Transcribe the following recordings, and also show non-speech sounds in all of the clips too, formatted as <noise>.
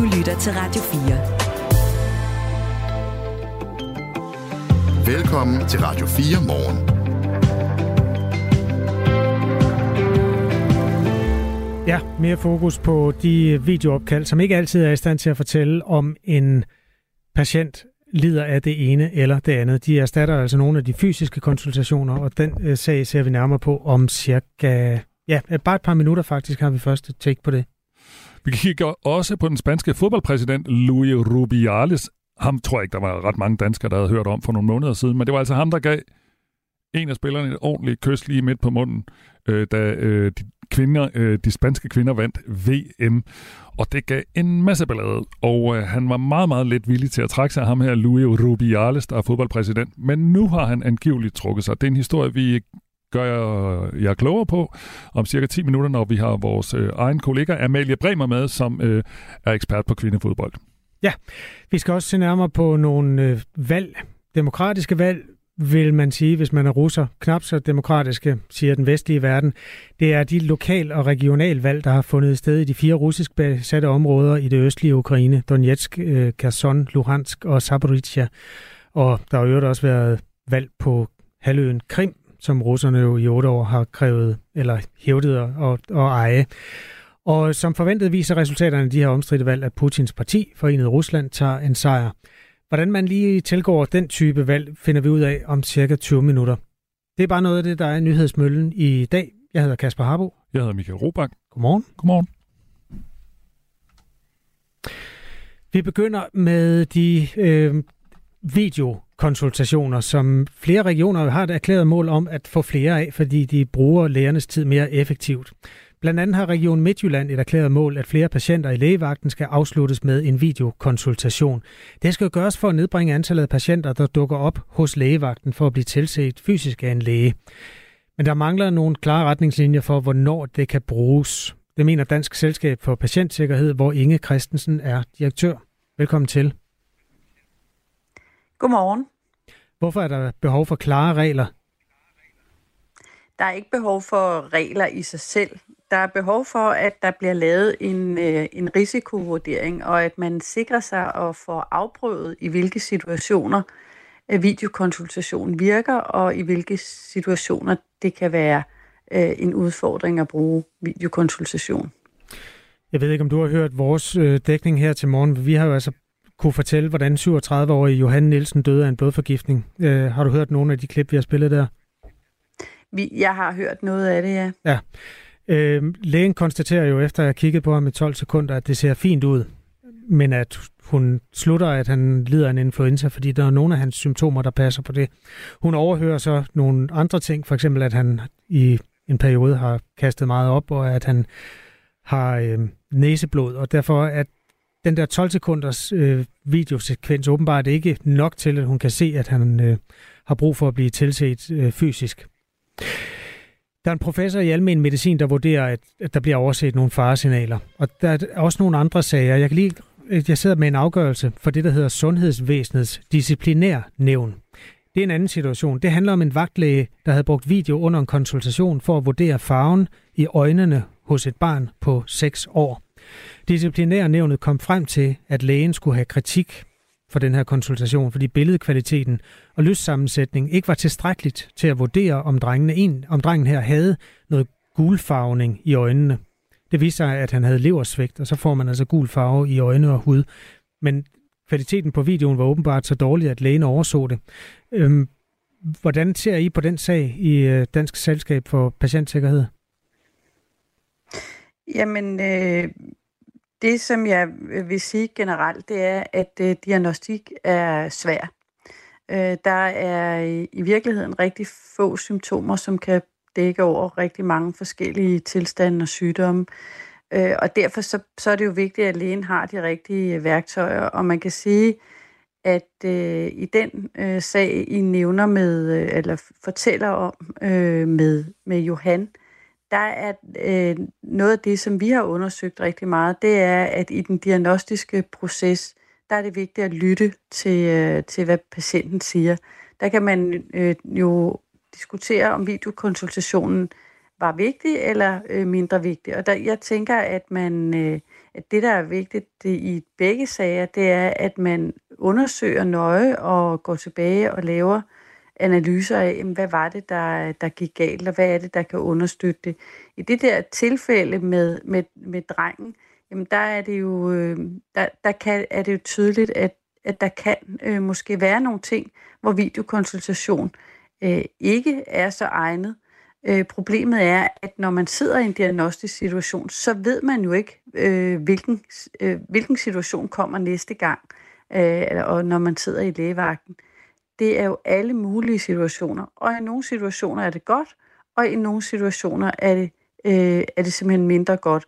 Du lytter til Radio 4. Velkommen til Radio 4 morgen. Ja, mere fokus på de videoopkald, som ikke altid er i stand til at fortælle, om en patient lider af det ene eller det andet. De erstatter altså nogle af de fysiske konsultationer, og den øh, sag ser vi nærmere på om cirka, ja, bare et par minutter faktisk har vi første take på det. Vi kigger også på den spanske fodboldpræsident Luis Rubiales. Ham tror jeg ikke, der var ret mange danskere, der havde hørt om for nogle måneder siden, men det var altså ham, der gav en af spillerne et ordentligt kys lige midt på munden, øh, da øh, de kvinder, øh, de spanske kvinder vandt VM. Og det gav en masse ballade, og øh, han var meget, meget lidt villig til at trække sig ham her, Luis Rubiales, der er fodboldpræsident. Men nu har han angiveligt trukket sig. Det er en historie, vi gør jeg, jer klogere på om cirka 10 minutter, når vi har vores øh, egen kollega Amalie Bremer med, som øh, er ekspert på kvindefodbold. Ja, vi skal også se nærmere på nogle øh, valg, demokratiske valg, vil man sige, hvis man er russer, knap så demokratiske, siger den vestlige verden. Det er de lokal- og regionalvalg, der har fundet sted i de fire russisk besatte områder i det østlige Ukraine, Donetsk, øh, Kherson, Luhansk og Zaporizhia. Og der har jo også været valg på halvøen Krim, som russerne jo i otte år har krævet, eller hævdet og, og eje. Og som forventet viser resultaterne af de her omstridte valg, at Putins parti, Forenet Rusland, tager en sejr. Hvordan man lige tilgår den type valg, finder vi ud af om cirka 20 minutter. Det er bare noget af det, der er nyhedsmøllen i dag. Jeg hedder Kasper Harbo. Jeg hedder Michael Robach. Godmorgen. Godmorgen. Vi begynder med de øh, videokonsultationer, som flere regioner har et erklæret mål om at få flere af, fordi de bruger lægernes tid mere effektivt. Blandt andet har Region Midtjylland et erklæret mål, at flere patienter i lægevagten skal afsluttes med en videokonsultation. Det skal gøres for at nedbringe antallet af patienter, der dukker op hos lægevagten for at blive tilset fysisk af en læge. Men der mangler nogle klare retningslinjer for, hvornår det kan bruges. Det mener Dansk Selskab for Patientsikkerhed, hvor Inge Christensen er direktør. Velkommen til. Godmorgen. Hvorfor er der behov for klare regler? Der er ikke behov for regler i sig selv der er behov for, at der bliver lavet en, øh, en risikovurdering, og at man sikrer sig at få afprøvet, i hvilke situationer øh, videokonsultation virker, og i hvilke situationer det kan være øh, en udfordring at bruge videokonsultation. Jeg ved ikke, om du har hørt vores øh, dækning her til morgen. Vi har jo altså kunne fortælle, hvordan 37-årige Johan Nielsen døde af en blodforgiftning. Øh, har du hørt nogle af de klip, vi har spillet der? Vi, jeg har hørt noget af det, ja. Ja. Øh, lægen konstaterer jo efter at have kigget på ham i 12 sekunder, at det ser fint ud, men at hun slutter, at han lider af en influenza, fordi der er nogle af hans symptomer, der passer på det. Hun overhører så nogle andre ting, for eksempel at han i en periode har kastet meget op, og at han har øh, næseblod, og derfor at den der 12 sekunders øh, videosekvens åbenbart ikke nok til, at hun kan se, at han øh, har brug for at blive tilset øh, fysisk. Der er en professor i almen medicin, der vurderer, at, at der bliver overset nogle faresignaler. Og der er også nogle andre sager. Jeg, kan lige, øh, jeg sidder med en afgørelse for det, der hedder Sundhedsvæsenets disciplinærnævn. Det er en anden situation. Det handler om en vagtlæge, der havde brugt video under en konsultation for at vurdere farven i øjnene hos et barn på 6 år. Disciplinærnævnet kom frem til, at lægen skulle have kritik for den her konsultation, fordi billedkvaliteten og lyssammensætning ikke var tilstrækkeligt til at vurdere, om, drengene en, om drengen her havde noget gulfarvning i øjnene. Det viste sig, at han havde leversvigt, og så får man altså gul farve i øjne og hud. Men kvaliteten på videoen var åbenbart så dårlig, at lægen overså det. Øhm, hvordan ser I på den sag i øh, Dansk Selskab for Patientsikkerhed? Jamen, øh, det, som jeg øh, vil sige generelt, det er, at øh, diagnostik er svær. Øh, der er i virkeligheden rigtig få symptomer, som kan dække over rigtig mange forskellige tilstande og sygdomme. Øh, og derfor så, så er det jo vigtigt, at lægen har de rigtige øh, værktøjer. Og man kan sige, at øh, i den øh, sag, I nævner med, øh, eller fortæller om øh, med, med Johan, der er øh, noget af det, som vi har undersøgt rigtig meget, det er, at i den diagnostiske proces, der er det vigtigt at lytte til, øh, til hvad patienten siger. Der kan man øh, jo diskutere, om videokonsultationen var vigtig eller øh, mindre vigtig. Og der, jeg tænker, at man øh, at det, der er vigtigt det, i begge sager, det er, at man undersøger nøje og går tilbage og laver analyser af, jamen, hvad var det, der, der gik galt, og hvad er det, der kan understøtte det. I det der tilfælde med, med, med drengen, jamen der er det jo, øh, der, der kan, er det jo tydeligt, at, at der kan øh, måske være nogle ting, hvor videokonsultation øh, ikke er så egnet. Øh, problemet er, at når man sidder i en diagnostisk situation, så ved man jo ikke, øh, hvilken, øh, hvilken situation kommer næste gang, øh, og når man sidder i lægevagten. Det er jo alle mulige situationer, og i nogle situationer er det godt, og i nogle situationer er det, øh, er det simpelthen mindre godt.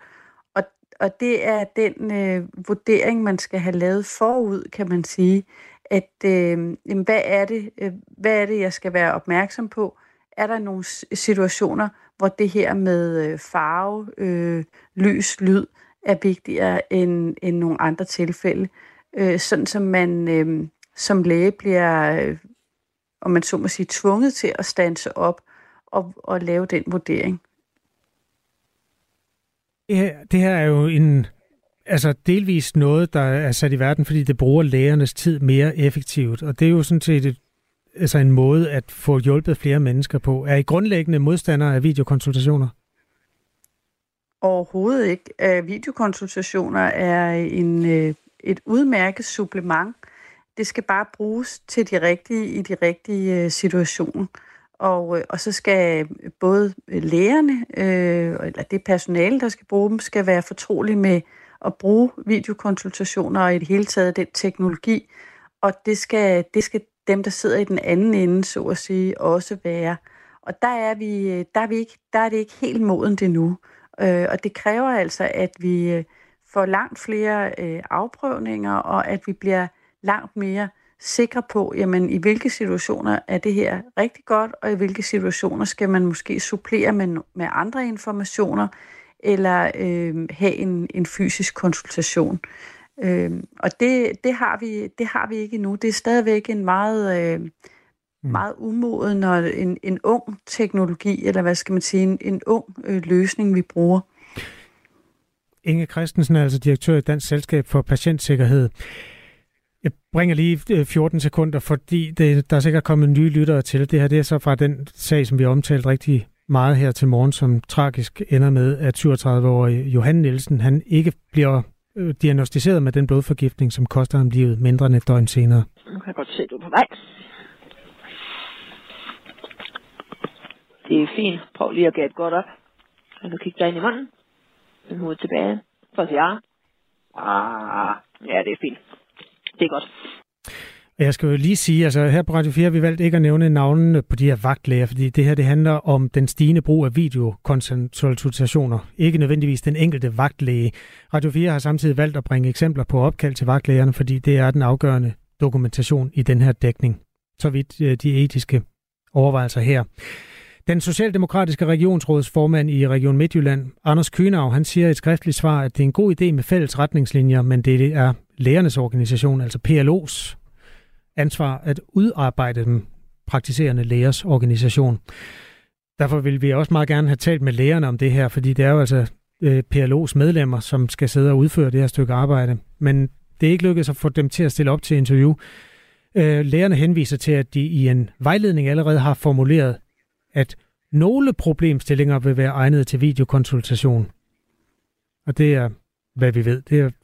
Og, og det er den øh, vurdering, man skal have lavet forud, kan man sige, at øh, jamen, hvad, er det, øh, hvad er det, jeg skal være opmærksom på? Er der nogle situationer, hvor det her med øh, farve, øh, lys, lyd er vigtigere end, end nogle andre tilfælde? Øh, sådan som man øh, som læge bliver, øh, om man så må sige, tvunget til at stanse op og, og lave den vurdering. Det her, det her er jo en altså delvist noget, der er sat i verden, fordi det bruger lægernes tid mere effektivt. Og det er jo sådan set et, altså en måde at få hjulpet flere mennesker på. Er I grundlæggende modstandere af videokonsultationer? Overhovedet ikke. Videokonsultationer er en, øh, et udmærket supplement. Det skal bare bruges til de rigtige i de rigtige øh, situationer. Og, øh, og så skal øh, både lægerne, øh, eller det personale, der skal bruge dem, skal være fortrolige med at bruge videokonsultationer og i det hele taget den teknologi. Og det skal, det skal dem, der sidder i den anden ende, så at sige, også være. Og der er, vi, der er, vi ikke, der er det ikke helt modent endnu. Øh, og det kræver altså, at vi får langt flere øh, afprøvninger, og at vi bliver langt mere sikre på, jamen, i hvilke situationer er det her rigtig godt, og i hvilke situationer skal man måske supplere med, med andre informationer, eller øh, have en, en fysisk konsultation. Øh, og det, det, har vi, det har vi ikke endnu. Det er stadigvæk en meget, øh, mm. meget umoden og en, en ung teknologi, eller hvad skal man sige, en, en ung øh, løsning, vi bruger. Inge Christensen er altså direktør i Dansk Selskab for Patientsikkerhed. Jeg bringer lige øh, 14 sekunder, fordi det, der er sikkert kommet nye lyttere til. Det her det er så fra den sag, som vi har omtalt rigtig meget her til morgen, som tragisk ender med, at 37-årige Johan Nielsen, han ikke bliver øh, diagnostiseret med den blodforgiftning, som koster ham livet mindre end et døgn senere. Nu kan jeg godt se, at du er på vej. Det er fint. Prøv lige at gætte godt op. Og så kigger dig ind i munden. Den hoved tilbage. For at sige ja. Ah, ja, det er fint. Det er godt. Jeg skal jo lige sige, altså her på Radio 4 har vi valgt ikke at nævne navnene på de her vagtlæger, fordi det her det handler om den stigende brug af videokonsultationer, ikke nødvendigvis den enkelte vagtlæge. Radio 4 har samtidig valgt at bringe eksempler på opkald til vagtlægerne, fordi det er den afgørende dokumentation i den her dækning. Så vidt øh, de etiske overvejelser her. Den socialdemokratiske regionsrådsformand i Region Midtjylland, Anders Kynav, han siger i et skriftligt svar, at det er en god idé med fælles retningslinjer, men det er lærernes organisation, altså PLO's ansvar at udarbejde den praktiserende lægers organisation. Derfor vil vi også meget gerne have talt med lægerne om det her, fordi det er jo altså øh, PLO's medlemmer, som skal sidde og udføre det her stykke arbejde. Men det er ikke lykkedes at få dem til at stille op til interview. Øh, lægerne henviser til, at de i en vejledning allerede har formuleret, at nogle problemstillinger vil være egnet til videokonsultation. Og det er, hvad vi ved. Det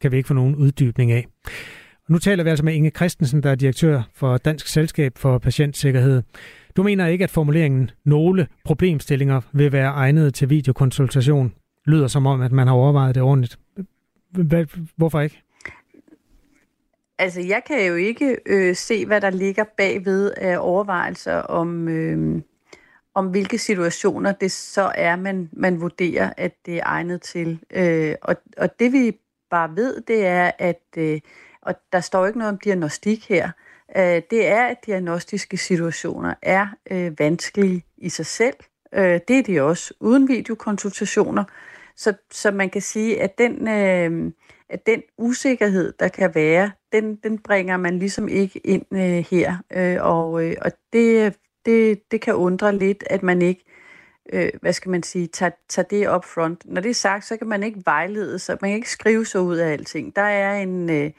kan vi ikke få nogen uddybning af. Nu taler vi altså med Inge Christensen, der er direktør for Dansk Selskab for Patientsikkerhed. Du mener ikke, at formuleringen nogle problemstillinger vil være egnet til videokonsultation? Lyder som om, at man har overvejet det ordentligt. Hvorfor ikke? Altså, jeg kan jo ikke øh, se, hvad der ligger bagved af overvejelser om, øh, om hvilke situationer det så er, man, man vurderer, at det er egnet til. Øh, og, og det vi bare ved, det er, at øh, og der står ikke noget om diagnostik her. Øh, det er, at diagnostiske situationer er øh, vanskelige i sig selv. Øh, det er de også uden videokonsultationer. Så, så man kan sige, at den, øh, at den usikkerhed, der kan være, den, den bringer man ligesom ikke ind øh, her. Øh, og øh, og det, det, det kan undre lidt, at man ikke øh, hvad skal man sige, tager, tager det op front. Når det er sagt, så kan man ikke vejlede sig, man kan ikke skrive sig ud af alting. Der er, en, øh,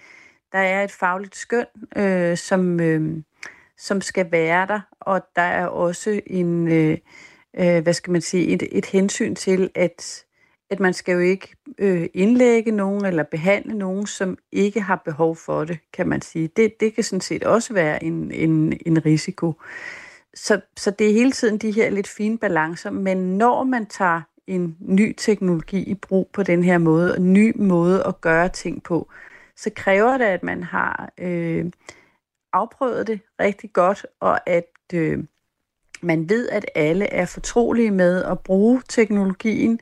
der er et fagligt skøn, øh, som, øh, som skal være der, og der er også en, øh, øh, hvad skal man sige, et, et hensyn til, at at man skal jo ikke øh, indlægge nogen eller behandle nogen, som ikke har behov for det, kan man sige. Det, det kan sådan set også være en, en, en risiko. Så, så det er hele tiden de her lidt fine balancer, men når man tager en ny teknologi i brug på den her måde, en ny måde at gøre ting på, så kræver det, at man har øh, afprøvet det rigtig godt, og at øh, man ved, at alle er fortrolige med at bruge teknologien,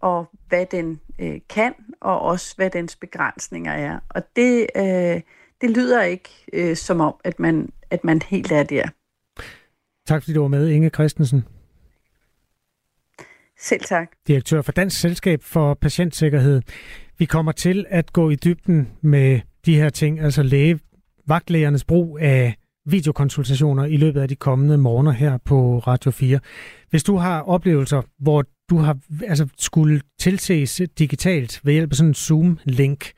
og hvad den øh, kan, og også hvad dens begrænsninger er. Og det, øh, det lyder ikke øh, som om, at man, at man helt er der. Tak fordi du var med, Inge Christensen. Selv tak. Direktør for Dansk Selskab for Patientsikkerhed. Vi kommer til at gå i dybden med de her ting, altså læge, vagtlægernes brug af videokonsultationer i løbet af de kommende morgener her på Radio 4. Hvis du har oplevelser, hvor du har altså skulle tilses digitalt ved hjælp af sådan en Zoom-link,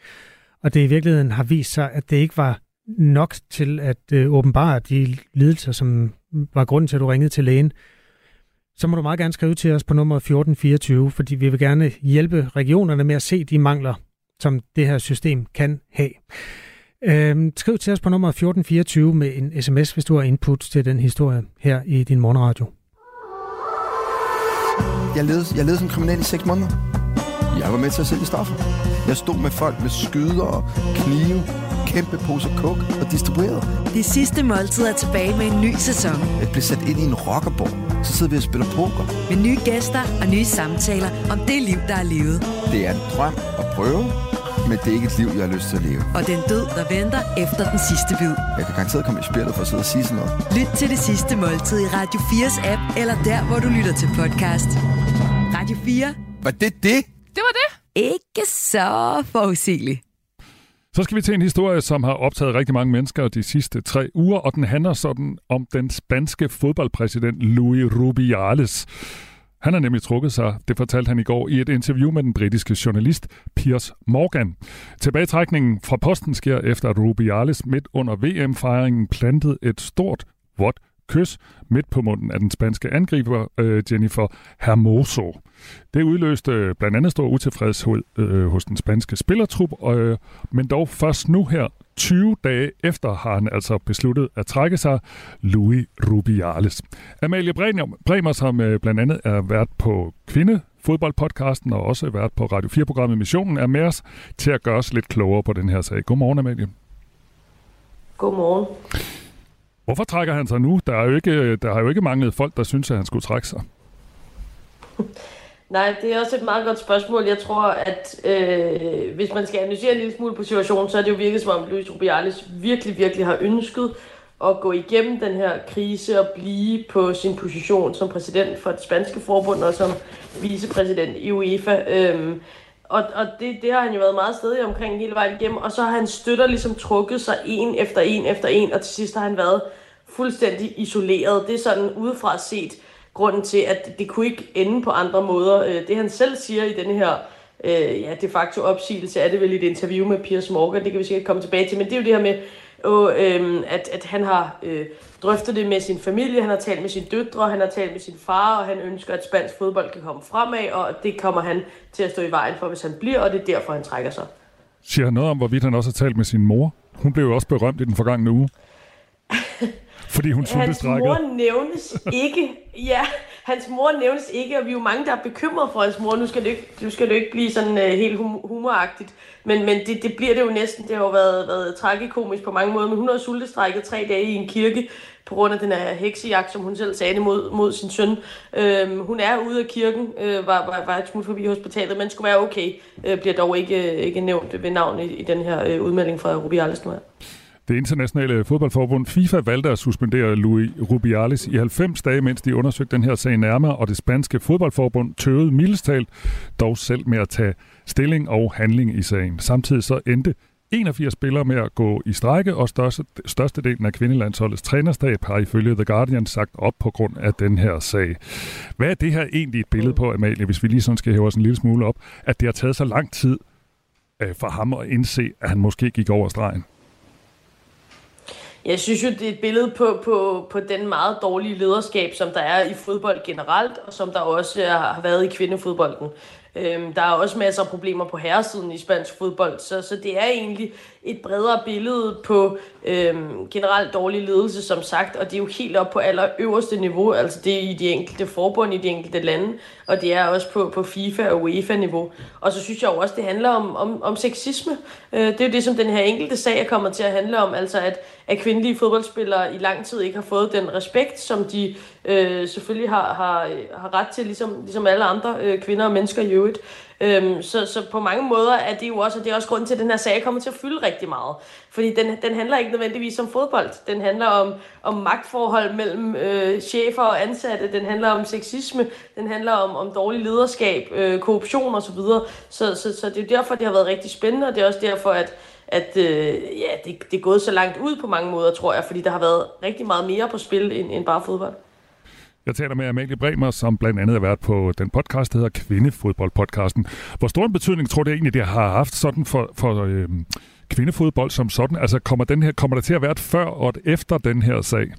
og det i virkeligheden har vist sig, at det ikke var nok til at øh, åbenbare de lidelser, som var grunden til, at du ringede til lægen, så må du meget gerne skrive til os på nummer 1424, fordi vi vil gerne hjælpe regionerne med at se de mangler, som det her system kan have. Øhm, skriv til os på nummer 1424 med en sms, hvis du har input til den historie her i din morgenradio. Jeg levede, jeg levede som kriminel i 6 måneder. Jeg var med til at sælge stoffer. Jeg stod med folk med skyder og knive, kæmpe poser kok og distribuerede. Det sidste måltid er tilbage med en ny sæson. Jeg blev sat ind i en rockerborg. Så sidder vi og spiller poker. Med nye gæster og nye samtaler om det liv, der er levet. Det er en drøm at prøve, men det er ikke et liv, jeg har lyst til at leve. Og den død, der venter efter den sidste bid. Jeg kan garanteret komme i spillet for at sidde og sige sådan noget. Lyt til det sidste måltid i Radio 4's app, eller der, hvor du lytter til podcast. Radio 4. Var det det? Det var det. Ikke så forudsigeligt. Så skal vi til en historie, som har optaget rigtig mange mennesker de sidste tre uger, og den handler sådan om den spanske fodboldpræsident Luis Rubiales. Han har nemlig trukket sig, det fortalte han i går i et interview med den britiske journalist Piers Morgan. Tilbagetrækningen fra posten sker efter, at Rubiales midt under VM-fejringen plantede et stort, vådt kys midt på munden af den spanske angriber øh, Jennifer Hermoso. Det udløste blandt andet stor utilfredshed øh, hos den spanske spillertrup, øh, men dog først nu her 20 dage efter har han altså besluttet at trække sig Louis Rubiales. Amalie Bremer, som øh, blandt andet er vært på Kvinde fodboldpodcasten og også været på Radio 4-programmet Missionen, er med os til at gøre os lidt klogere på den her sag. Godmorgen, Amalie. Godmorgen. Hvorfor trækker han sig nu? Der, er jo ikke, der har jo ikke manglet folk, der synes, at han skulle trække sig. Nej, det er også et meget godt spørgsmål. Jeg tror, at øh, hvis man skal analysere en lille smule på situationen, så er det jo virkelig som om Luis Rubiales virkelig, virkelig har ønsket at gå igennem den her krise og blive på sin position som præsident for det spanske forbund og som vicepræsident i UEFA. Øhm, og og det, det har han jo været meget stedig omkring hele vejen igennem. Og så har han støtter ligesom trukket sig en efter en efter en, og til sidst har han været fuldstændig isoleret. Det er sådan udefra set grunden til, at det kunne ikke ende på andre måder. Øh, det han selv siger i den her øh, ja, de facto opsigelse, er det vel i et interview med Piers Morgan, det kan vi sikkert komme tilbage til, men det er jo det her med, og, øh, at, at han har øh, drøftet det med sin familie, han har talt med sine døtre, han har talt med sin far, og han ønsker, at spansk fodbold kan komme fremad, og det kommer han til at stå i vejen for, hvis han bliver, og det er derfor, han trækker sig. Siger han noget om, hvorvidt han også har talt med sin mor? Hun blev jo også berømt i den forgangne uge. Fordi hun Hans mor nævnes ikke. Ja, hans mor nævnes ikke, og vi er jo mange, der er bekymret for hans mor. Nu skal det ikke, nu skal det ikke blive sådan uh, helt hum- humoragtigt. Men, men det, det bliver det jo næsten. Det har jo været, været tragikomisk på mange måder. Men hun har sultestrækket tre dage i en kirke på grund af den her heksejagt, som hun selv sagde det mod, mod sin søn. Øhm, hun er ude af kirken, øh, var, var, var et smut forbi hospitalet, men skulle være okay. Øh, bliver dog ikke, ikke nævnt ved navn i, i den her øh, udmelding fra Rubiales nu her. Det internationale fodboldforbund FIFA valgte at suspendere Luis Rubiales i 90 dage, mens de undersøgte den her sag nærmere, og det spanske fodboldforbund tøvede mildestalt dog selv med at tage stilling og handling i sagen. Samtidig så endte 81 spillere med at gå i strække, og største, størstedelen af kvindelandsholdets trænerstab har ifølge The Guardian sagt op på grund af den her sag. Hvad er det her egentlig et billede på, Amalie, hvis vi lige sådan skal hæve os en lille smule op, at det har taget så lang tid øh, for ham at indse, at han måske gik over stregen? Jeg synes jo, det er et billede på, på, på den meget dårlige lederskab, som der er i fodbold generelt, og som der også har været i kvindefodbolden. Øhm, der er også masser af problemer på herresiden i spansk fodbold, så, så det er egentlig et bredere billede på øhm, generelt dårlig ledelse, som sagt, og det er jo helt op på aller øverste niveau, altså det er i de enkelte forbund i de enkelte lande, og det er også på, på FIFA og UEFA-niveau. Og så synes jeg jo også, det handler om, om, om sexisme. Øh, det er jo det, som den her enkelte sag er kommet til at handle om, altså at, at kvindelige fodboldspillere i lang tid ikke har fået den respekt, som de øh, selvfølgelig har, har, har ret til, ligesom, ligesom alle andre øh, kvinder og mennesker i øvrigt. Øhm, så, så på mange måder er det jo også, og det er også grunden til, at den her sag kommer til at fylde rigtig meget. Fordi den, den handler ikke nødvendigvis om fodbold. Den handler om, om magtforhold mellem øh, chefer og ansatte. Den handler om sexisme. Den handler om, om dårlig lederskab, øh, korruption osv. Så, så, så, så det er derfor, det har været rigtig spændende, og det er også derfor, at at øh, ja, det, det er gået så langt ud på mange måder, tror jeg, fordi der har været rigtig meget mere på spil end, end bare fodbold. Jeg taler med Amalie Bremer, som blandt andet har været på den podcast, der hedder Kvindefodboldpodcasten. Hvor stor en betydning tror du egentlig, det har haft sådan for, for øh, kvindefodbold som sådan? Altså kommer, den her, kommer der til at være et før og et efter den her sag?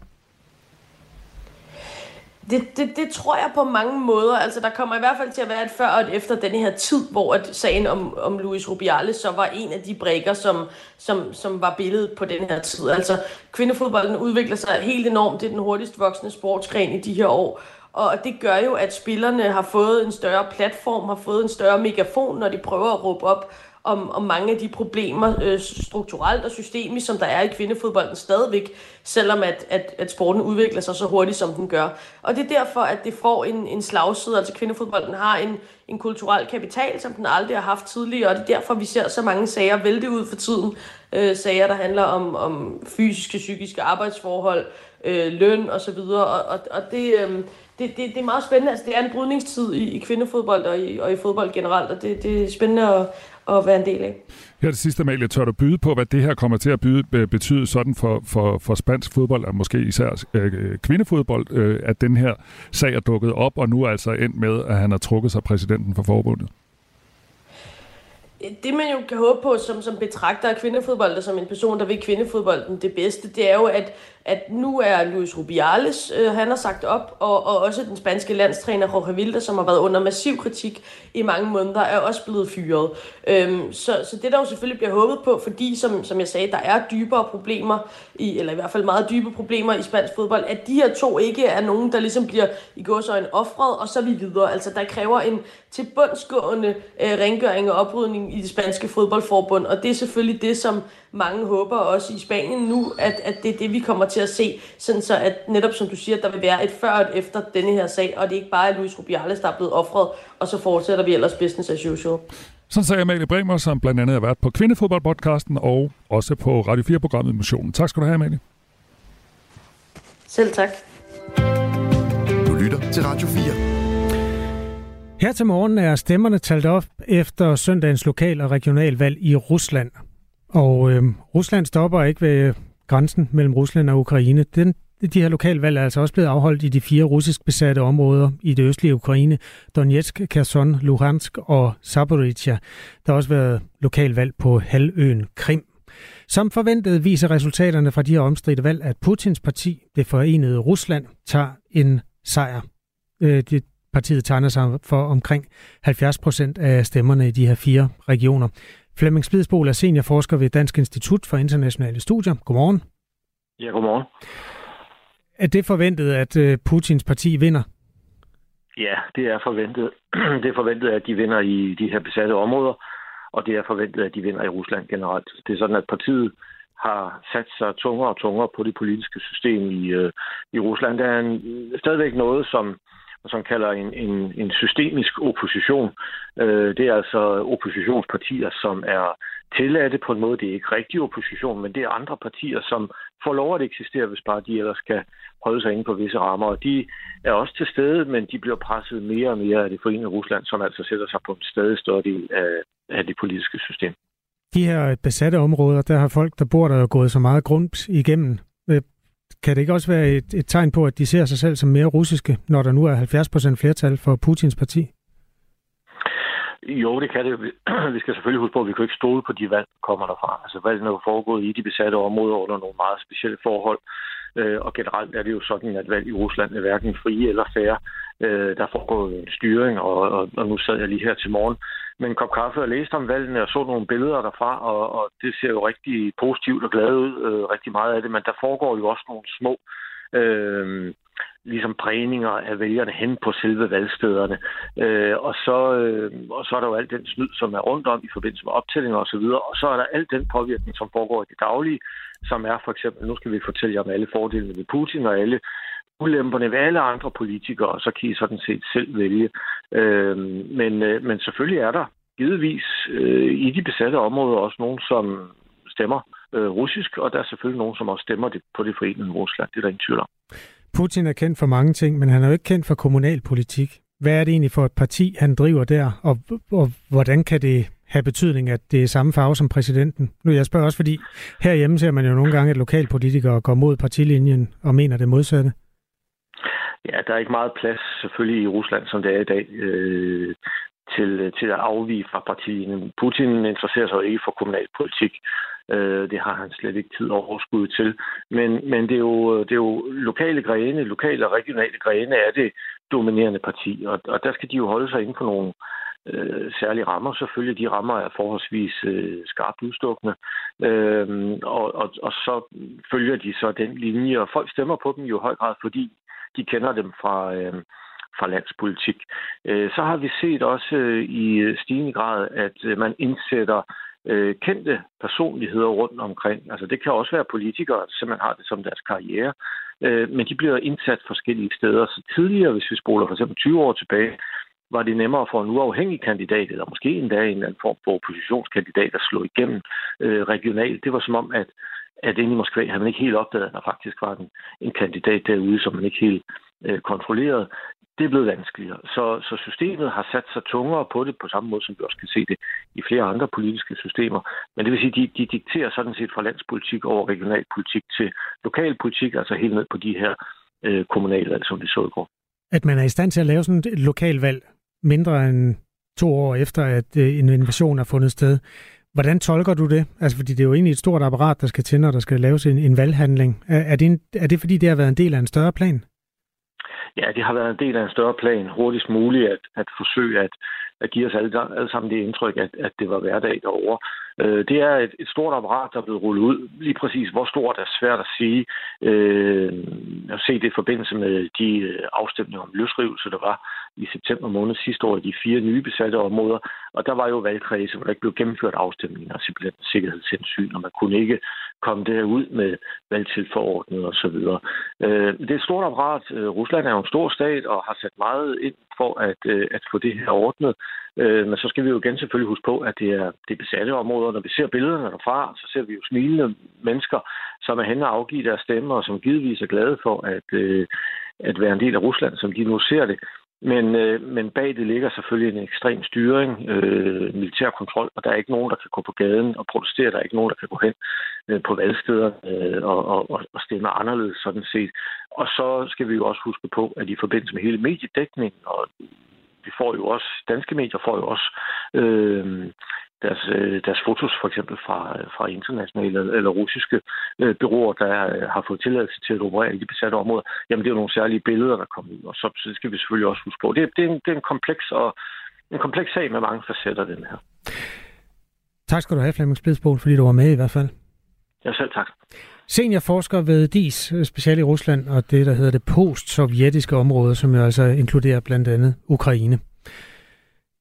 Det, det, det tror jeg på mange måder. Altså, der kommer i hvert fald til at være et før og et efter den her tid, hvor at sagen om, om Luis Rubiales så var en af de brækker, som, som, som var billedet på den her tid. Altså, kvindefodbolden udvikler sig helt enormt. Det er den hurtigst voksende sportsgren i de her år. Og det gør jo, at spillerne har fået en større platform, har fået en større megafon, når de prøver at råbe op om, om mange af de problemer øh, strukturelt og systemisk, som der er i kvindefodbolden stadigvæk, selvom at, at, at sporten udvikler sig så hurtigt, som den gør. Og det er derfor, at det får en, en slagside. Altså kvindefodbolden har en, en kulturel kapital, som den aldrig har haft tidligere, og det er derfor, vi ser så mange sager vælte ud for tiden. Øh, sager, der handler om, om fysiske, psykiske arbejdsforhold, øh, løn osv., og, og, og det... Øh, det, det, det er meget spændende. Altså, det er en brydningstid i, i kvindefodbold og i, og i fodbold generelt, og det, det er spændende at, at være en del af. Her det sidste, Amalie, tør du byde på, hvad det her kommer til at byde, betyde sådan for, for, for spansk fodbold, og måske især øh, kvindefodbold, øh, at den her sag er dukket op, og nu er altså endt med, at han har trukket sig præsidenten for forbundet? det man jo kan håbe på som, som betragter af kvindefodbold, og som en person, der vil kvindefodbolden det bedste, det er jo, at, at nu er Luis Rubiales, øh, han har sagt op, og, og også den spanske landstræner Jorge Vilda, som har været under massiv kritik i mange måneder, er også blevet fyret. Øhm, så, så det der jo selvfølgelig bliver håbet på, fordi som, som jeg sagde, der er dybere problemer, i, eller i hvert fald meget dybe problemer i spansk fodbold, at de her to ikke er nogen, der ligesom bliver i gåsøjne offret, og så vi videre. Altså der kræver en tilbundsgående øh, rengøring og oprydning i det spanske fodboldforbund, og det er selvfølgelig det, som mange håber også i Spanien nu, at, at det er det, vi kommer til at se, sådan så at netop som du siger, der vil være et før og et efter denne her sag, og det er ikke bare Luis Rubiales, der er blevet offret, og så fortsætter vi ellers business as usual. Sådan sagde Amalie Bremer, som blandt andet har været på Kvindefodboldpodcasten og også på Radio 4-programmet Missionen. Tak skal du have, Amalie. Selv tak. Du lytter til Radio 4. Her til morgen er stemmerne talt op efter søndagens lokal- og regionalvalg i Rusland. Og øh, Rusland stopper ikke ved grænsen mellem Rusland og Ukraine. Den, de her lokalvalg er altså også blevet afholdt i de fire russisk besatte områder i det østlige Ukraine. Donetsk, Kherson, Luhansk og Zaporizhia. Der har også været lokalvalg på halvøen Krim. Som forventet viser resultaterne fra de her omstridte valg, at Putins parti, det forenede Rusland, tager en sejr. Øh, det partiet tegner sig for omkring 70 procent af stemmerne i de her fire regioner. Flemming Spidsbol er seniorforsker ved Dansk Institut for Internationale Studier. Godmorgen. Ja, godmorgen. Er det forventet, at øh, Putins parti vinder? Ja, det er forventet. <clears throat> Det er forventet, at de vinder i de her besatte områder, og det er forventet, at de vinder i Rusland generelt. Det er sådan, at partiet har sat sig tungere og tungere på det politiske system i, øh, i Rusland. Der er en, stadigvæk noget, som som kalder en, en, en systemisk opposition. Øh, det er altså oppositionspartier, som er tilladte på en måde. Det er ikke rigtig opposition, men det er andre partier, som får lov at eksistere, hvis bare de ellers skal holde sig inde på visse rammer. Og de er også til stede, men de bliver presset mere og mere af det forenede Rusland, som altså sætter sig på en stadig større del af, af det politiske system. De her besatte områder, der har folk, der bor der, jo gået så meget grund igennem. Øh, kan det ikke også være et, et tegn på, at de ser sig selv som mere russiske, når der nu er 70% flertal for Putins parti? Jo, det kan det. <clears throat> Vi skal selvfølgelig huske på, at vi kan ikke stole på de valg, der kommer derfra. Altså valgene er jo foregået i de besatte områder under nogle meget specielle forhold. Øh, og generelt er det jo sådan, at valg i Rusland er hverken frie eller færre. Øh, der foregår en styring, og, og, og nu sad jeg lige her til morgen med en kop kaffe og læste om valgene og så nogle billeder derfra, og, og det ser jo rigtig positivt og glad ud, øh, rigtig meget af det, men der foregår jo også nogle små øh, ligesom prægninger af vælgerne hen på selve valgstederne. Øh, og, så, øh, og så er der jo alt den snyd, som er rundt om i forbindelse med optællinger osv., og, og så er der alt den påvirkning, som foregår i det daglige, som er for eksempel, nu skal vi fortælle jer om alle fordelene ved Putin og alle ulemperne ved alle andre politikere, og så kan I sådan set selv vælge. Øh, men, øh, men selvfølgelig er der givetvis øh, i de besatte områder også nogen, som stemmer øh, russisk, og der er selvfølgelig nogen, som også stemmer det på det forenede Rusland. Det er der ingen tvivl om. Putin er kendt for mange ting, men han er jo ikke kendt for kommunalpolitik. Hvad er det egentlig for et parti, han driver der, og, og hvordan kan det have betydning, at det er samme farve som præsidenten? Nu jeg spørger også, fordi herhjemme ser man jo nogle gange, at lokalpolitikere går mod partilinjen og mener det modsatte. Ja, der er ikke meget plads selvfølgelig i Rusland, som det er i dag, øh, til, til at afvige fra partierne. Putin interesserer sig jo ikke for kommunalpolitik. Øh, det har han slet ikke tid og overskud til. Men, men det, er jo, det er jo lokale grene, lokale og regionale grene er det dominerende parti, og, og der skal de jo holde sig inden for nogle øh, særlige rammer. Selvfølgelig de rammer er forholdsvis øh, skarpt udstukne, øh, og, og, og så følger de så den linje, og folk stemmer på dem jo i høj grad, fordi de kender dem fra, øh, fra landspolitik. Øh, så har vi set også øh, i stigende grad, at øh, man indsætter øh, kendte personligheder rundt omkring. Altså det kan også være politikere, som man har det som deres karriere, øh, men de bliver indsat forskellige steder. Så tidligere, hvis vi spoler for eksempel 20 år tilbage, var det nemmere for en uafhængig kandidat, eller måske endda en eller anden form for oppositionskandidat, at slå igennem øh, regionalt. Det var som om, at, at inde i Moskva havde man ikke helt opdaget, at der faktisk var en, en kandidat derude, som man ikke helt øh, kontrollerede det er blevet vanskeligere. Så, så systemet har sat sig tungere på det, på samme måde som vi også kan se det i flere andre politiske systemer. Men det vil sige, at de, de dikterer sådan set fra landspolitik over regionalpolitik til lokalpolitik, altså helt ned på de her øh, kommunalvalg, som vi så i går. At man er i stand til at lave sådan et lokalvalg mindre end to år efter, at øh, en invasion er fundet sted. Hvordan tolker du det? Altså, fordi det er jo egentlig et stort apparat, der skal til, når der skal laves en, en valghandling. Er, er, det en, er det, fordi det har været en del af en større plan? ja, det har været en del af en større plan, hurtigst muligt at, at forsøge at, at give os alle, alle sammen det indtryk, at, at det var hverdag derovre. Øh, det er et, et stort apparat, der er blevet rullet ud. Lige præcis hvor stort er svært at sige. Øh, at se det i forbindelse med de øh, afstemninger om løsrivelse, der var i september måned sidste år i de fire nye besatte områder. Og der var jo valgkredse, hvor der ikke blev gennemført afstemninger, simpelthen sikkerhedshensyn, og man kunne ikke komme derud med valgtilforordnet osv. Øh, det er et stort apparat. Øh, Rusland er jo en stor stat og har sat meget ind for at, øh, at få det her ordnet. Øh, men så skal vi jo igen selvfølgelig huske på, at det er det besatte områder. Når vi ser billederne derfra, så ser vi jo smilende mennesker, som er hen og afgive deres stemmer, og som givetvis er glade for at, øh, at være en del af Rusland, som de nu ser det. Men, øh, men bag det ligger selvfølgelig en ekstrem styring, øh, militær kontrol, og der er ikke nogen, der kan gå på gaden og protestere. Der er ikke nogen, der kan gå hen øh, på valgsteder øh, og, og, og stemme anderledes sådan set. Og så skal vi jo også huske på, at i forbindelse med hele mediedækningen, og vi får jo også, danske medier får jo også øh, deres, øh, deres fotos for eksempel fra, fra internationale eller russiske øh, byråer, der øh, har fået tilladelse til at operere i de besatte områder, jamen det er jo nogle særlige billeder, der kommer ud, og så, så skal vi selvfølgelig også huske på. Det, det, er, en, det er en kompleks og en kompleks sag med mange facetter, den her. Tak skal du have, Flemming Spidsbol, fordi du var med i hvert fald. Ja, selv tak. Seniorforsker ved DIS, specielt i Rusland, og det, der hedder det post-sovjetiske område, som jo altså inkluderer blandt andet Ukraine.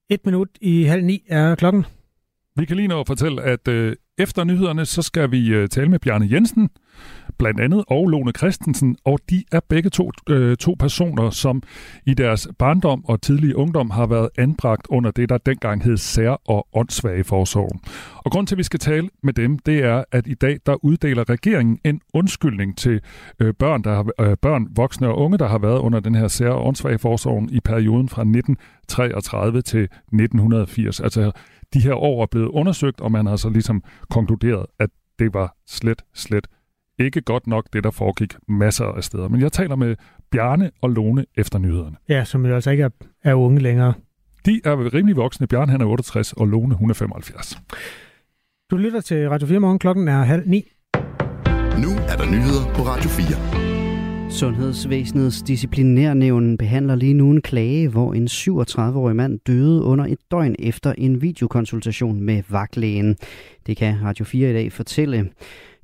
Et minut i halv ni er klokken. Vi kan lige nå at fortælle, at øh, efter nyhederne, så skal vi øh, tale med Bjarne Jensen, blandt andet, og Lone Christensen, og de er begge to, øh, to personer, som i deres barndom og tidlige ungdom har været anbragt under det, der dengang hed sær- og åndssvage forsorg. Og grund til, at vi skal tale med dem, det er, at i dag, der uddeler regeringen en undskyldning til øh, børn, der har, øh, børn, voksne og unge, der har været under den her sær- og åndssvage forsorgen i perioden fra 1933 til 1980. Altså de her år er blevet undersøgt, og man har så ligesom konkluderet, at det var slet, slet ikke godt nok, det der foregik masser af steder. Men jeg taler med Bjarne og Lone efter nyhederne. Ja, som jo altså ikke er, er unge længere. De er rimelig voksne. Bjarne han er 68, og Lone hun er 75. Du lytter til Radio 4 morgen. Klokken er halv ni. Nu er der nyheder på Radio 4. Sundhedsvæsenets disciplinærnævn behandler lige nu en klage, hvor en 37-årig mand døde under et døgn efter en videokonsultation med vagtlægen. Det kan Radio 4 i dag fortælle.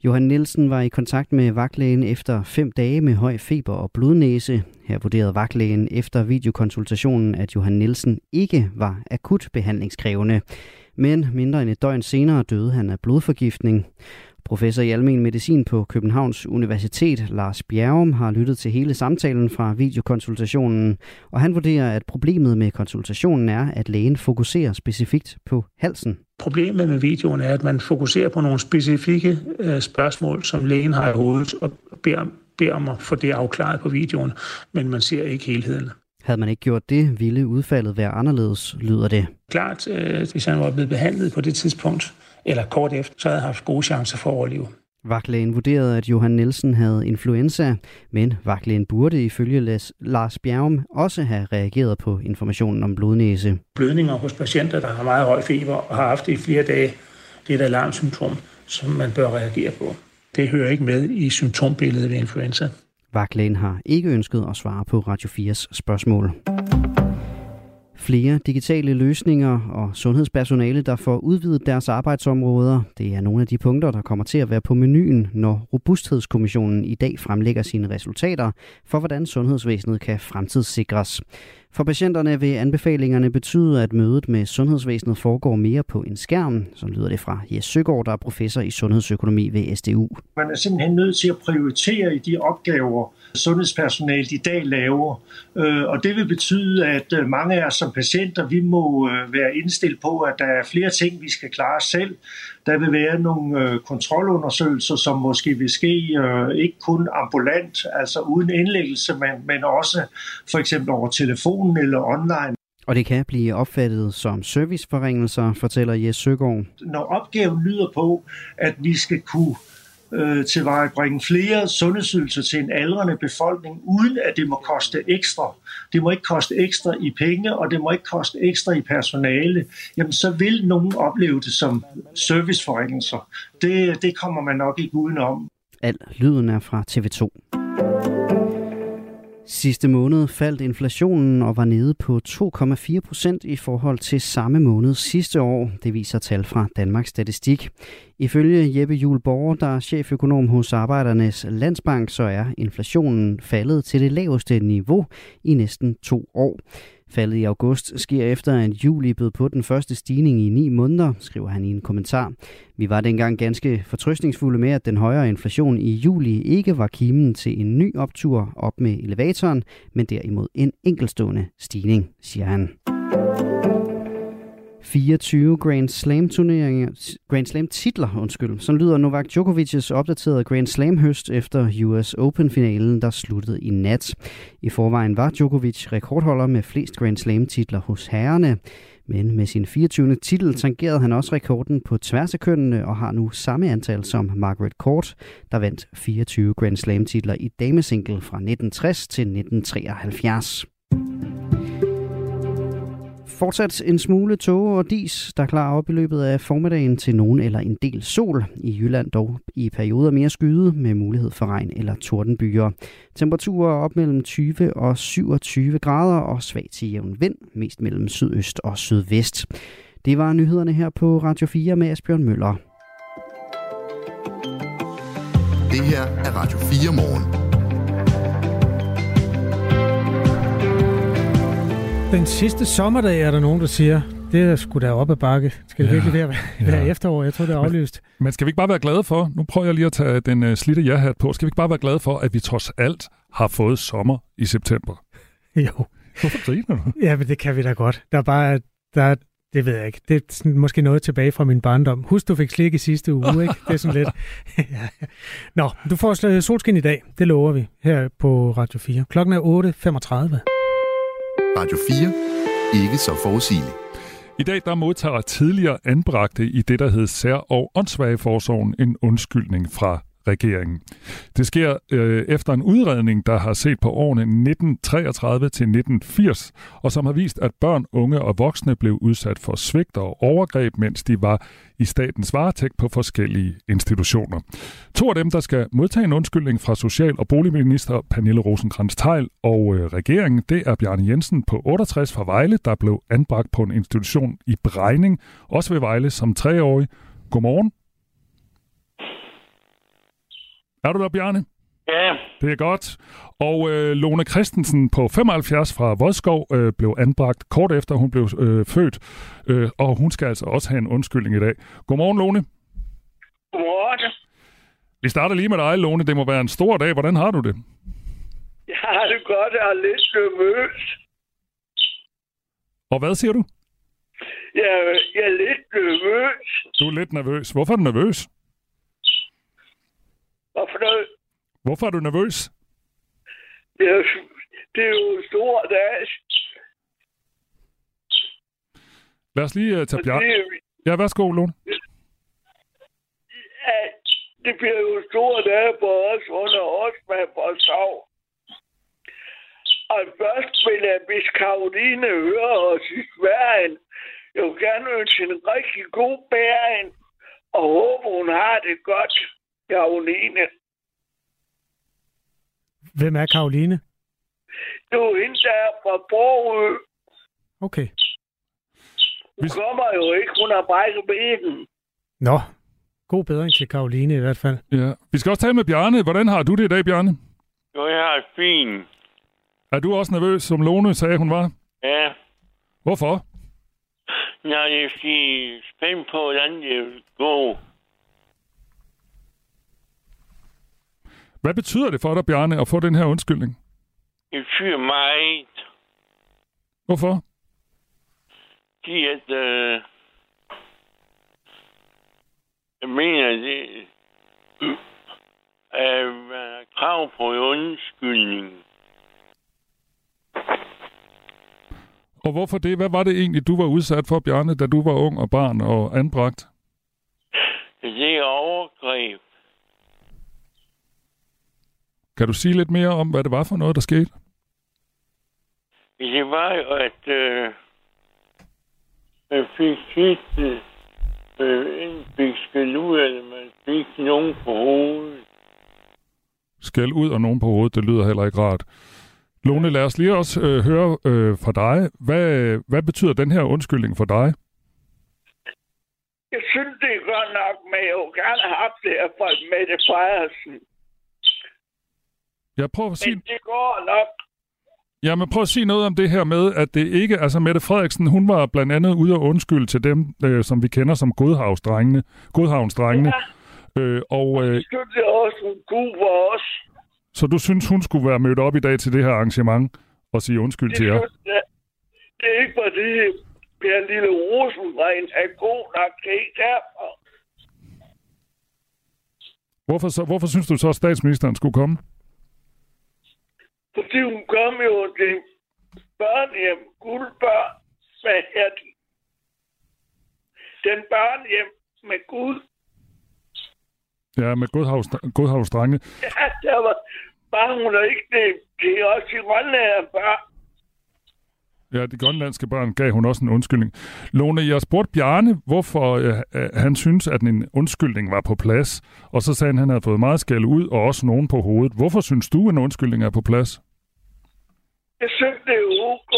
Johan Nielsen var i kontakt med vagtlægen efter fem dage med høj feber og blodnæse. Her vurderede vagtlægen efter videokonsultationen, at Johan Nielsen ikke var akut behandlingskrævende. Men mindre end et døgn senere døde han af blodforgiftning. Professor i almen medicin på Københavns Universitet, Lars Bjerrum, har lyttet til hele samtalen fra videokonsultationen, og han vurderer, at problemet med konsultationen er, at lægen fokuserer specifikt på halsen. Problemet med videoen er, at man fokuserer på nogle specifikke øh, spørgsmål, som lægen har i hovedet, og beder, beder om at få det afklaret på videoen, men man ser ikke helheden. Havde man ikke gjort det, ville udfaldet være anderledes, lyder det. Klart, øh, hvis han var blevet behandlet på det tidspunkt, eller kort efter, så havde han haft gode chancer for at overleve. Vagtlægen vurderede, at Johan Nielsen havde influenza, men vagtlægen burde ifølge Lars Bjergum også have reageret på informationen om blodnæse. Blødninger hos patienter, der har meget høj feber og har haft det i flere dage, det er et alarmsymptom, som man bør reagere på. Det hører ikke med i symptombilledet ved influenza. Vagtlægen har ikke ønsket at svare på Radio 4's spørgsmål. Flere digitale løsninger og sundhedspersonale, der får udvidet deres arbejdsområder, det er nogle af de punkter, der kommer til at være på menuen, når Robusthedskommissionen i dag fremlægger sine resultater for, hvordan sundhedsvæsenet kan fremtidssikres. For patienterne vil anbefalingerne betyde, at mødet med sundhedsvæsenet foregår mere på en skærm, så lyder det fra Jes Søgaard, der er professor i sundhedsøkonomi ved SDU. Man er simpelthen nødt til at prioritere i de opgaver, sundhedspersonalet i dag laver. Øh, og det vil betyde, at øh, mange af os som patienter, vi må øh, være indstillet på, at der er flere ting, vi skal klare selv. Der vil være nogle kontrolundersøgelser, som måske vil ske ikke kun ambulant, altså uden indlæggelse, men, men også for eksempel over telefonen eller online. Og det kan blive opfattet som serviceforringelser, fortæller Jes Søgaard. Når opgaven lyder på, at vi skal kunne øh, til at bringe flere sundhedsydelser til en aldrende befolkning, uden at det må koste ekstra. Det må ikke koste ekstra i penge, og det må ikke koste ekstra i personale. Jamen, så vil nogen opleve det som serviceforringelser. Det, det kommer man nok ikke udenom. Al lyden er fra TV2. Sidste måned faldt inflationen og var nede på 2,4 procent i forhold til samme måned sidste år. Det viser tal fra Danmarks Statistik. Ifølge Jeppe Juhl Borger, der er cheføkonom hos Arbejdernes Landsbank, så er inflationen faldet til det laveste niveau i næsten to år. Faldet i august sker efter, at juli bød på den første stigning i ni måneder, skriver han i en kommentar. Vi var dengang ganske fortrøstningsfulde med, at den højere inflation i juli ikke var kimen til en ny optur op med elevatoren, men derimod en enkelstående stigning, siger han. 24 Grand Slam turneringer, Grand Slam titler, undskyld. Så lyder Novak Djokovic's opdaterede Grand Slam høst efter US Open finalen, der sluttede i nat. I forvejen var Djokovic rekordholder med flest Grand Slam titler hos herrerne. Men med sin 24. titel tangerede han også rekorden på tværs af kønnene og har nu samme antal som Margaret Court, der vandt 24 Grand Slam titler i damesingle fra 1960 til 1973. Fortsat en smule tåge og dis, der klarer op i løbet af formiddagen til nogen eller en del sol. I Jylland dog i perioder mere skyde med mulighed for regn eller tordenbyer. Temperaturer op mellem 20 og 27 grader og svag til jævn vind, mest mellem sydøst og sydvest. Det var nyhederne her på Radio 4 med Asbjørn Møller. Det her er Radio 4 morgen. Den sidste sommerdag er der nogen, der siger, det er sgu da op ad bakke. Skal det ja, virkelig være, være ja. efterår? Jeg tror, det er aflyst. Men, men skal vi ikke bare være glade for, nu prøver jeg lige at tage den uh, slitte ja-hat på, skal vi ikke bare være glade for, at vi trods alt har fået sommer i september? <laughs> Jo. Hvorfor griner du? Ja, men det kan vi da godt. Der er bare, der, det ved jeg ikke. Det er sådan, måske noget tilbage fra min barndom. Husk, du fik slik i sidste uge, ikke? Det er sådan lidt... <laughs> ja. Nå, du får solskin i dag. Det lover vi her på Radio 4. Klokken er 8.35. Radio 4. Ikke så forudsigeligt. I dag der modtager tidligere anbragte i det, der hed Sær- og Åndssvageforsorgen en undskyldning fra regeringen. Det sker øh, efter en udredning, der har set på årene 1933 til 1980, og som har vist, at børn, unge og voksne blev udsat for svigt og overgreb, mens de var i statens varetægt på forskellige institutioner. To af dem, der skal modtage en undskyldning fra Social- og Boligminister Pernille rosenkrantz teil og øh, regeringen, det er Bjarne Jensen på 68 fra Vejle, der blev anbragt på en institution i Brejning, også ved Vejle som treårig. Godmorgen. Er du der, Bjarne? Ja. Det er godt. Og øh, Lone Christensen på 75 fra Vodskov øh, blev anbragt kort efter hun blev øh, født, øh, og hun skal altså også have en undskyldning i dag. Godmorgen, Lone. Godmorgen. Vi starter lige med dig, Lone. Det må være en stor dag. Hvordan har du det? Jeg har det godt. Jeg er lidt nervøs. Og hvad siger du? Jeg, jeg er lidt nervøs. Du er lidt nervøs. Hvorfor er du nervøs? Hvorfor noget? Hvorfor er du nervøs? Det er, det er jo en stor dag. Lad os lige uh, tage Bjarne. Ja, værsgo, Lone. Ja, det bliver jo en stor dag for os under os med på sov. Og først vil jeg, hvis Karoline hører os i Sverige, jeg vil gerne ønske en rigtig god bæring, og håber, hun har det godt, Karoline. Hvem er Karoline? Er jo hende, der er fra Borgø. Okay. Hun kommer jo ikke, hun har brækket benen. Nå, god bedring til Karoline i hvert fald. Ja. Vi skal også tale med Bjarne. Hvordan har du det i dag, Bjarne? Jo, jeg har det fint. Er du også nervøs, som Lone sagde, hun var? Ja. Hvorfor? Jeg er spændt på, hvordan det vil gå. Hvad betyder det for dig, Bjarne, at få den her undskyldning? Det betyder meget. Hvorfor? Fordi at... Øh, jeg mener, det <clears throat> er krav på undskyldning. Og hvorfor det? Hvad var det egentlig, du var udsat for, Bjarne, da du var ung og barn og anbragt? Det er overgreb. Kan du sige lidt mere om, hvad det var for noget, der skete? Det var jo, at øh, man fik sidste øh, fik skæld ud, eller man fik nogen på hovedet. Skæld ud og nogen på hovedet, det lyder heller ikke rart. Lone, lad os lige også øh, høre øh, fra dig. Hvad, hvad betyder den her undskyldning for dig? Jeg synes, det er godt nok, men jeg vil gerne have haft det her fra Mette Frejersen. Jeg prøver at sige... Men det går nok. Ja, men prøv at sige noget om det her med, at det ikke... Altså, Mette Frederiksen, hun var blandt andet ude og undskylde til dem, øh, som vi kender som Godhavnsdrengene. Godhavnsdrengene. Ja. Øh, og, øh, det også, god for os. Så du synes, hun skulle være mødt op i dag til det her arrangement og sige undskyld det til jer? Jeg, det er ikke fordi Per Lille Rosengren er god nok. Ikke derfor. Hvorfor, så, hvorfor synes du så, at statsministeren skulle komme? Fordi hun kom jo til børnehjem, guldbørn, er det? Den børnehjem med guld. Ja, med Godhavns, Godhavnsdrenge. Ja, der var bare hun ikke det. Det er også i Grønland børn. Ja, de grønlandske børn gav hun også en undskyldning. Lone, jeg spurgte Bjarne, hvorfor øh, øh, han synes, at en undskyldning var på plads. Og så sagde han, at han havde fået meget skæld ud, og også nogen på hovedet. Hvorfor synes du, en undskyldning er på plads? Jeg synes, det er ok.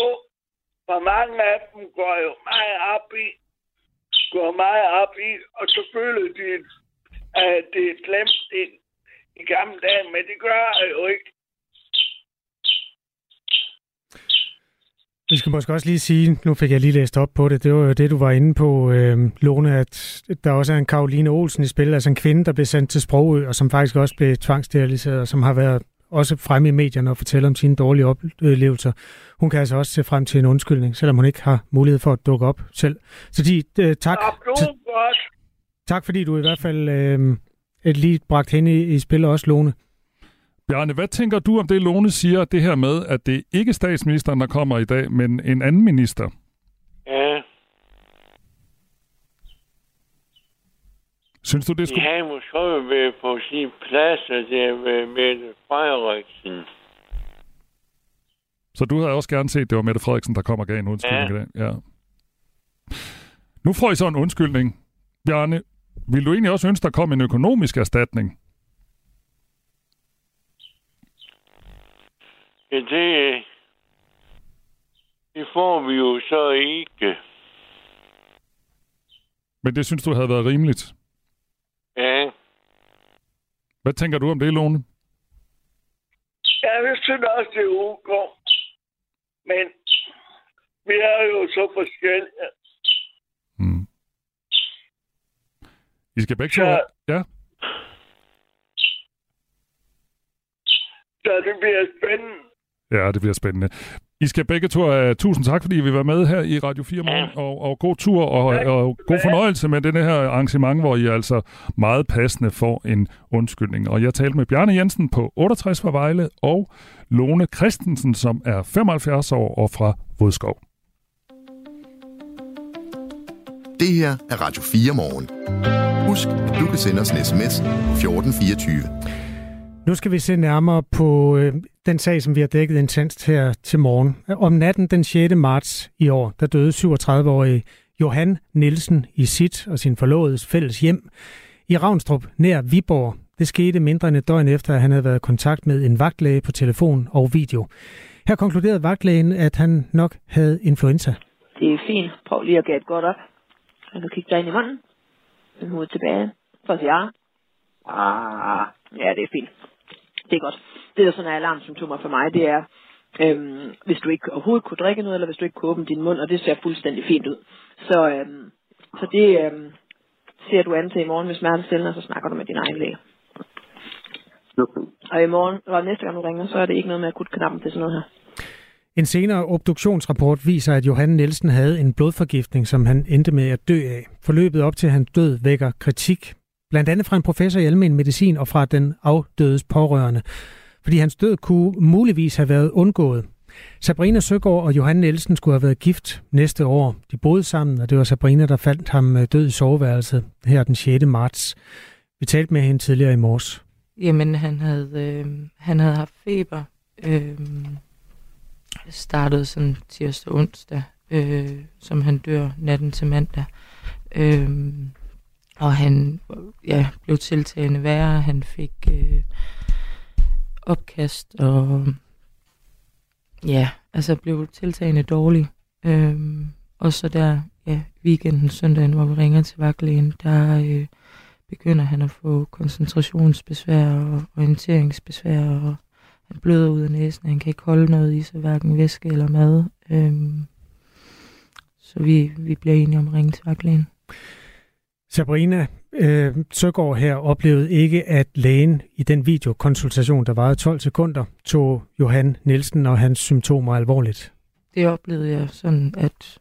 For mange af dem går jo meget op i, går meget op i, og så føler de, at det er slemt i, i gamle dage, men det gør jeg jo ikke. Vi skal måske også lige sige, nu fik jeg lige læst op på det, det var jo det, du var inde på, øh, Lone, at der også er en Karoline Olsen i spil, altså en kvinde, der blev sendt til Sprogø, og som faktisk også blev tvangssteriliseret, og som har været også fremme i medierne og fortælle om sine dårlige oplevelser. Hun kan altså også se frem til en undskyldning, selvom hun ikke har mulighed for at dukke op selv. Så de, øh, tak, tak fordi du i hvert fald øh, et lige bragt hende i, i spil også, Lone. Bjarne, hvad tænker du om det, Lone siger, det her med, at det ikke er statsministeren, der kommer i dag, men en anden minister? Ja. Synes du, det skulle... Ja, måske være på sin plads, at det er med Mette Frederiksen. Så du havde også gerne set, at det var Mette Frederiksen, der kom og gav en undskyldning ja. i dag? Ja. Nu får I så en undskyldning. Bjarne, vil du egentlig også ønske, der kom en økonomisk erstatning? Ja, det, det får vi jo så ikke. Men det synes du havde været rimeligt. Ja, Hvad tænker du om det, Lone? jeg synes også, det er ok. Men vi er jo så forskellige. Mm. I skal begge to... Så- Ja. Så det bliver spændende. Ja, det bliver spændende. I skal begge to have tusind tak, fordi vi var med her i Radio 4 morgen, og, og god tur og, og god fornøjelse med denne her arrangement, hvor I altså meget passende får en undskyldning. Og jeg talte med Bjarne Jensen på 68 fra Vejle, og Lone Christensen, som er 75 år og fra Vodskov. Det her er Radio 4 morgen. Husk, at du kan sende os en sms 1424. Nu skal vi se nærmere på øh, den sag, som vi har dækket intenst her til morgen. Om natten den 6. marts i år, der døde 37-årige Johan Nielsen i sit og sin forlovedes fælles hjem i Ravnstrup nær Viborg. Det skete mindre end et døgn efter, at han havde været i kontakt med en vagtlæge på telefon og video. Her konkluderede vagtlægen, at han nok havde influenza. Det er fint. Prøv lige at gætte godt op. Og så kigge dig ind i munden. Vend hovedet tilbage. For at sige ja. Ah, ja, det er fint. Det er godt. Det, der sådan er alarmsymptomer for mig, det er, øhm, hvis du ikke overhovedet kunne drikke noget, eller hvis du ikke kunne åbne din mund, og det ser fuldstændig fint ud. Så, øhm, så det øhm, ser du an til i morgen ved smertestillende, og så snakker du med din egen læge. Og i morgen, og næste gang du ringer, så er det ikke noget med akutknappen til sådan noget her. En senere obduktionsrapport viser, at Johan Nielsen havde en blodforgiftning, som han endte med at dø af. Forløbet op til hans død vækker kritik, blandt andet fra en professor i almen medicin og fra den afdødes pårørende, fordi hans død kunne muligvis have været undgået. Sabrina Søgaard og Johan Nielsen skulle have været gift næste år. De boede sammen, og det var Sabrina, der fandt ham øh, død i soveværelset her den 6. marts. Vi talte med hende tidligere i morges. Jamen, han havde, øh, han havde haft feber. Øh, startede sådan tirsdag onsdag, øh, som han dør natten til mandag. Øh, og han ja, blev tiltagende værre. Han fik øh, opkast og ja, altså blev tiltagende dårlig. Øhm, og så der, ja, weekenden, søndagen, hvor vi ringer til vagtlægen, der øh, begynder han at få koncentrationsbesvær og orienteringsbesvær, og han bløder ud af næsen, han kan ikke holde noget i sig, hverken væske eller mad. Øhm, så vi, vi bliver enige om at ringe til vagtlægen. Sabrina øh, Søgaard her oplevede ikke, at lægen i den videokonsultation, der varede 12 sekunder, tog Johan Nielsen og hans symptomer alvorligt. Det oplevede jeg sådan, at,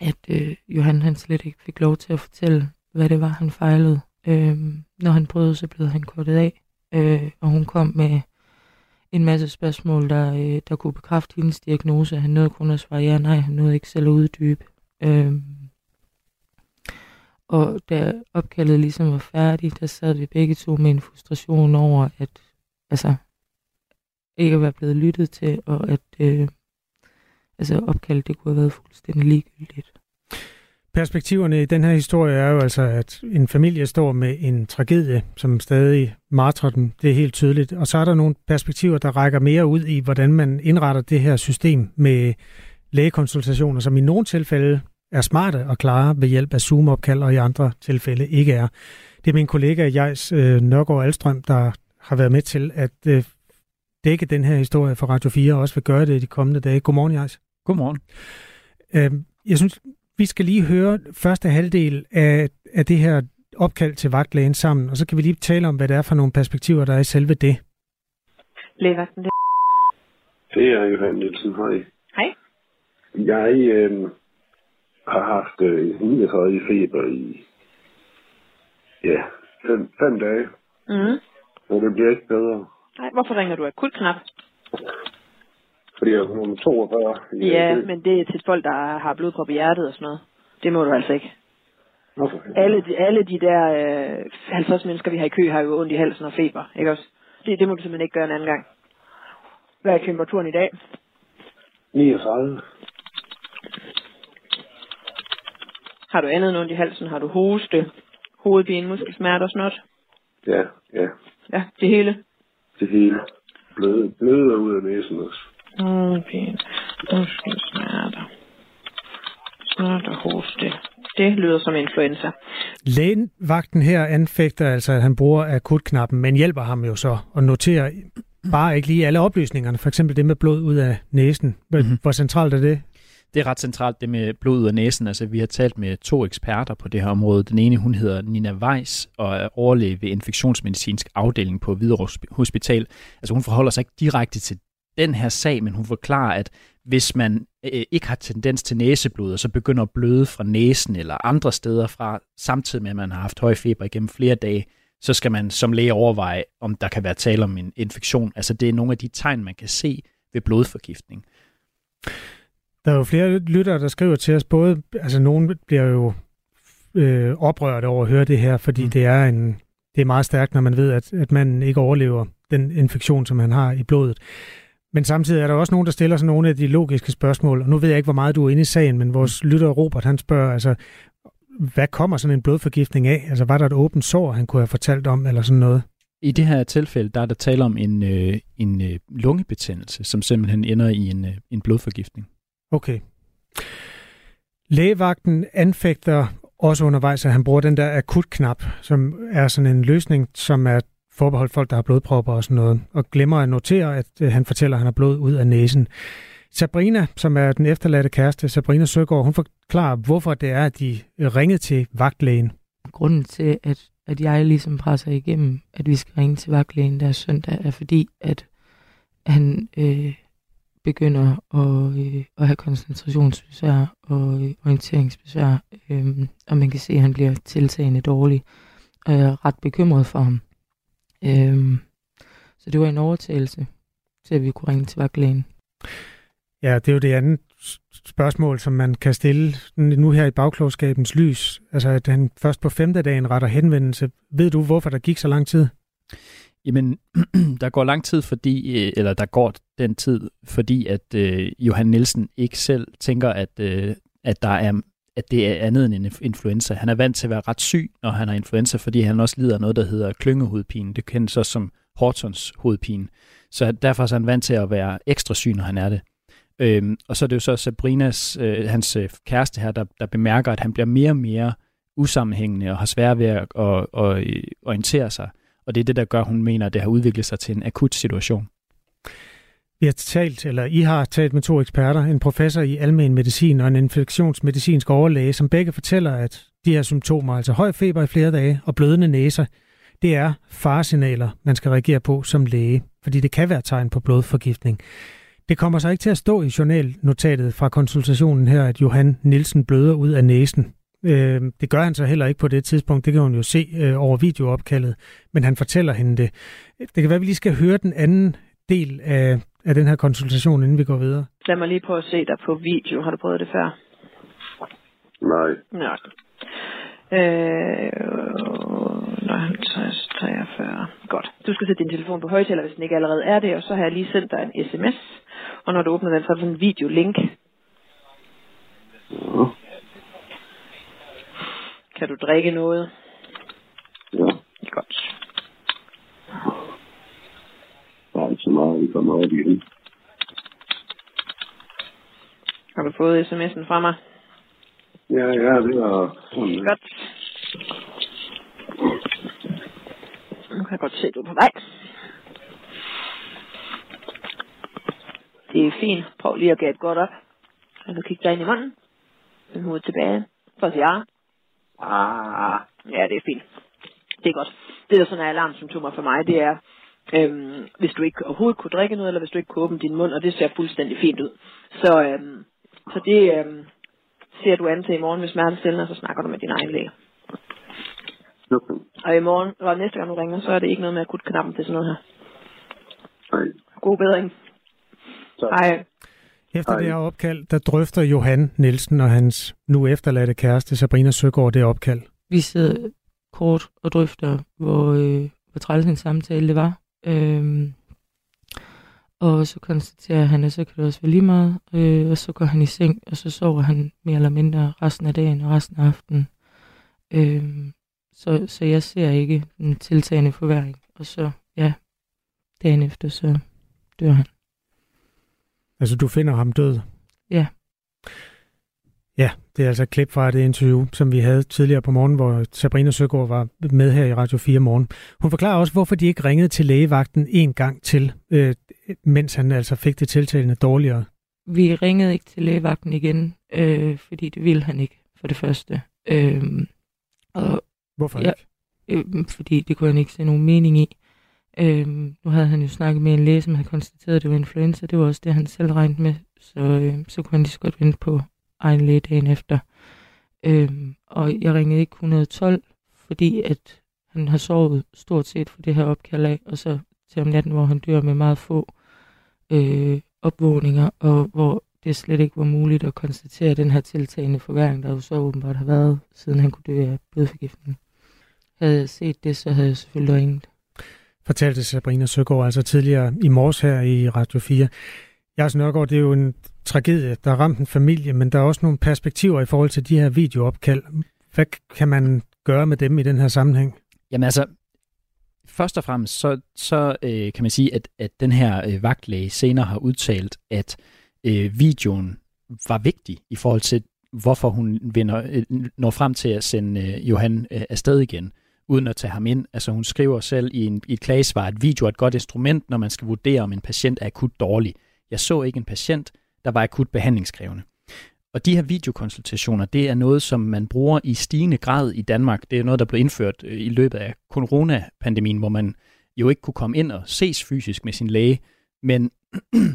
at øh, Johan han slet ikke fik lov til at fortælle, hvad det var, han fejlede. Øh, når han prøvede, så blev han kortet af, øh, og hun kom med en masse spørgsmål, der, øh, der kunne bekræfte hendes diagnose. Han nåede kun at svare ja nej, han nåede ikke selv at uddybe. Øh, og da opkaldet ligesom var færdigt, der sad vi begge to med en frustration over, at altså, ikke at være blevet lyttet til, og at øh, altså, opkaldet det kunne have været fuldstændig ligegyldigt. Perspektiverne i den her historie er jo altså, at en familie står med en tragedie, som stadig martrer dem. Det er helt tydeligt. Og så er der nogle perspektiver, der rækker mere ud i, hvordan man indretter det her system med lægekonsultationer, som i nogle tilfælde er smarte og klare ved hjælp af Zoom-opkald, og i andre tilfælde ikke er. Det er min kollega Jais øh, Nørgaard Alstrøm, der har været med til at øh, dække den her historie for Radio 4, og også vil gøre det de kommende dage. Godmorgen, Jais. Godmorgen. Øh, jeg synes, vi skal lige høre første halvdel af, af det her opkald til vagtlægen sammen, og så kan vi lige tale om, hvad det er for nogle perspektiver, der er i selve det. Lægevagten, det Det er Johan Nielsen. Hej. Hej. Jeg øh, har haft øh, 39 feber i ja, fem, fem dage, Mm. og det bliver ikke bedre. Nej, hvorfor ringer du akutknap? Fordi jeg er nummer 42. i Ja, men det er til folk, der har blodprop i hjertet og sådan noget. Det må du altså ikke. Alle de, alle de der øh, 50 mennesker, vi har i kø, har jo ondt i halsen og feber, ikke også? Det, det må du simpelthen ikke gøre en anden gang. Hvad er temperaturen i dag? 39. Har du andet ondt i halsen? Har du hoste, hovedpine, muskelsmerter og sådan noget? Ja, ja. Ja, det hele. Det hele. Bløde, bløde ud af næsen også. Hovedpine, muskelsmerter, snot og hoste. Det lyder som influenza. Lægenvagten her anfægter altså, at han bruger akutknappen, men hjælper ham jo så at notere bare ikke lige alle oplysningerne, for eksempel det med blod ud af næsen. Mm-hmm. Hvor centralt er det? Det er ret centralt, det med blod ud af næsen. Altså, vi har talt med to eksperter på det her område. Den ene, hun hedder Nina Weiss og er overlæge ved infektionsmedicinsk afdeling på Hvidovre Hospital. Altså, hun forholder sig ikke direkte til den her sag, men hun forklarer, at hvis man øh, ikke har tendens til næseblod, og så begynder at bløde fra næsen eller andre steder fra, samtidig med, at man har haft høj feber igennem flere dage, så skal man som læge overveje, om der kan være tale om en infektion. Altså det er nogle af de tegn, man kan se ved blodforgiftning. Der er jo flere lyttere, der skriver til os, både, altså nogen bliver jo øh, oprørt over at høre det her, fordi mm. det er en det er meget stærkt, når man ved, at, at man ikke overlever den infektion, som han har i blodet. Men samtidig er der også nogen, der stiller sig nogle af de logiske spørgsmål, og nu ved jeg ikke, hvor meget du er inde i sagen, men vores lytter Robert, han spørger, altså, hvad kommer sådan en blodforgiftning af? Altså, var der et åbent sår, han kunne have fortalt om, eller sådan noget? I det her tilfælde, der er der tale om en, øh, en øh, lungebetændelse, som simpelthen ender i en, øh, en blodforgiftning. Okay. Lægevagten anfægter også undervejs, at han bruger den der akutknap, som er sådan en løsning, som er forbeholdt folk, der har blodpropper og sådan noget, og glemmer at notere, at øh, han fortæller, at han har blod ud af næsen. Sabrina, som er den efterladte kæreste, Sabrina Søgaard, hun forklarer, hvorfor det er, at de øh, ringede til vagtlægen. Grunden til, at, at jeg ligesom presser igennem, at vi skal ringe til vagtlægen der søndag, er fordi, at han øh, begynder at, øh, at have koncentrationsbesvær og øh, orienteringsbesvær, øh, og man kan se, at han bliver tiltagende dårlig, og jeg er ret bekymret for ham. Øh, så det var en overtagelse til, at vi kunne ringe til vagtlægen. Ja, det er jo det andet spørgsmål, som man kan stille nu her i bagklogskabens lys. Altså, at han først på femte dagen retter henvendelse. Ved du, hvorfor der gik så lang tid? Jamen, <clears throat> der går lang tid, fordi, øh, eller der går den tid, fordi at øh, Johan Nielsen ikke selv tænker, at, øh, at der er at det er andet end en influenza. Han er vant til at være ret syg, når han har influenza, fordi han også lider af noget, der hedder klyngehovedpine. Det kendes også som Hortons hovedpine. Så derfor er han vant til at være ekstra syg, når han er det. Øhm, og så er det jo så Sabrinas, øh, hans øh, kæreste her, der, der bemærker, at han bliver mere og mere usammenhængende og har svært ved at, og, og, orientere sig. Og det er det, der gør, at hun mener, at det har udviklet sig til en akut situation. Vi har talt, eller I har talt med to eksperter, en professor i almen medicin og en infektionsmedicinsk overlæge, som begge fortæller, at de her symptomer, altså høj feber i flere dage og blødende næser, det er faresignaler, man skal reagere på som læge, fordi det kan være tegn på blodforgiftning. Det kommer så ikke til at stå i journalnotatet fra konsultationen her, at Johan Nielsen bløder ud af næsen. Øh, det gør han så heller ikke på det tidspunkt, det kan hun jo se øh, over videoopkaldet, men han fortæller hende det. Det kan være, at vi lige skal høre den anden del af, af den her konsultation, inden vi går videre. Lad mig lige prøve at se dig på video. Har du prøvet det før? Nej. Nej. Øh, 50, 43. Godt. Du skal sætte din telefon på højtaler, hvis den ikke allerede er det, og så har jeg lige sendt dig en sms. Og når du åbner den, så er der sådan en videolink. Ja. Kan du drikke noget? Ja. Godt. Er ikke så meget, vi kommer op igen. Har du fået sms'en fra mig? Ja, ja, det er sådan. Godt. Nu kan jeg godt se, at du er på vej. Det er fint. Prøv lige at gætte godt op. Og nu kigge dig ind i munden. Den hovedet tilbage. For at sige ja. Ah, ja, det er fint. Det er godt. Det, der sådan er alarmsymptomer for mig, det er, øhm, hvis du ikke overhovedet kunne drikke noget, eller hvis du ikke kunne åbne din mund, og det ser fuldstændig fint ud. Så, øhm, så det øhm, ser du an til i morgen med smertestillende, og så snakker du med din egen læge. Okay. Og i morgen, og næste gang du ringer, så er det ikke noget med akutknappen til sådan noget her. Nej. God bedring. Tak. Hej. Efter Hej. det her opkald, der drøfter Johan Nielsen og hans nu efterladte kæreste Sabrina Søgaard det opkald. Vi sidder kort og drøfter, hvor, øh, hvor træls en samtale det var. Øhm, og så konstaterer han, at så kan det også være lige meget. Øh, og så går han i seng, og så sover han mere eller mindre resten af dagen og resten af aftenen. Øhm, så, så jeg ser ikke en tiltagende forværing. Og så, ja, dagen efter, så dør han. Altså, du finder ham død? Ja. Ja, det er altså et klip fra det interview, som vi havde tidligere på morgen, hvor Sabrina Søgaard var med her i Radio 4 morgen. Hun forklarer også, hvorfor de ikke ringede til lægevagten en gang til, øh, mens han altså fik det tiltalende dårligere. Vi ringede ikke til lægevagten igen, øh, fordi det ville han ikke, for det første. Øh, og hvorfor ja, ikke? Øh, fordi det kunne han ikke se nogen mening i. Øhm, nu havde han jo snakket med en læge, som havde konstateret, at det var influenza. Det var også det, han selv regnede med. Så, øh, så kunne han lige så godt vente på egen læge dagen efter. Øhm, og jeg ringede ikke 112, fordi at han har sovet stort set for det her opkald af, og så til om natten, hvor han dør med meget få øh, opvågninger, og hvor det slet ikke var muligt at konstatere den her tiltagende forværing, der jo så åbenbart har været, siden han kunne dø af blodforgiftning. Havde jeg set det, så havde jeg selvfølgelig ringet fortalte Sabrina Søgaard altså tidligere i morges her i Radio 4. Jars Nørgaard, det er jo en tragedie, der har ramt en familie, men der er også nogle perspektiver i forhold til de her videoopkald. Hvad kan man gøre med dem i den her sammenhæng? Jamen altså, først og fremmest, så, så øh, kan man sige, at, at den her øh, vagtlæge senere har udtalt, at øh, videoen var vigtig i forhold til, hvorfor hun vinder, øh, når frem til at sende øh, Johan øh, afsted igen uden at tage ham ind. Altså hun skriver selv i, en, i et klagesvar, at video er et godt instrument, når man skal vurdere, om en patient er akut dårlig. Jeg så ikke en patient, der var akut behandlingskrævende. Og de her videokonsultationer, det er noget, som man bruger i stigende grad i Danmark. Det er noget, der blev indført øh, i løbet af coronapandemien, hvor man jo ikke kunne komme ind og ses fysisk med sin læge, men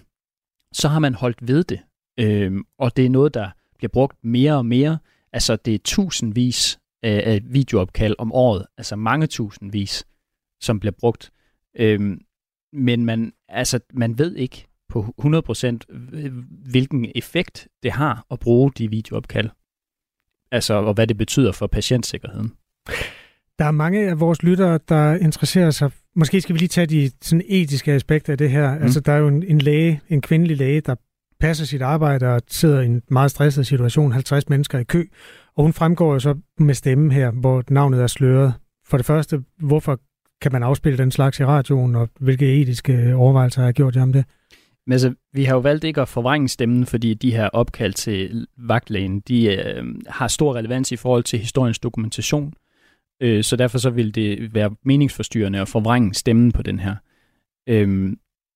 <clears throat> så har man holdt ved det. Øhm, og det er noget, der bliver brugt mere og mere. Altså det er tusindvis af videoopkald om året, altså mange tusindvis, som bliver brugt. Øhm, men man, altså, man ved ikke på 100% hvilken effekt det har at bruge de videoopkald. Altså, og hvad det betyder for patientsikkerheden. Der er mange af vores lyttere, der interesserer sig. Måske skal vi lige tage de sådan etiske aspekter af det her. Mm. Altså, der er jo en, en læge, en kvindelig læge, der passer sit arbejde og sidder i en meget stresset situation, 50 mennesker i kø, og hun fremgår jo så med stemmen her, hvor navnet er sløret. For det første, hvorfor kan man afspille den slags i radioen, og hvilke etiske overvejelser har jeg gjort jer om det? Men altså, vi har jo valgt ikke at forvrænge stemmen, fordi de her opkald til vagtlægen, de øh, har stor relevans i forhold til historiens dokumentation. Øh, så derfor så vil det være meningsforstyrrende at forvrænge stemmen på den her. Øh,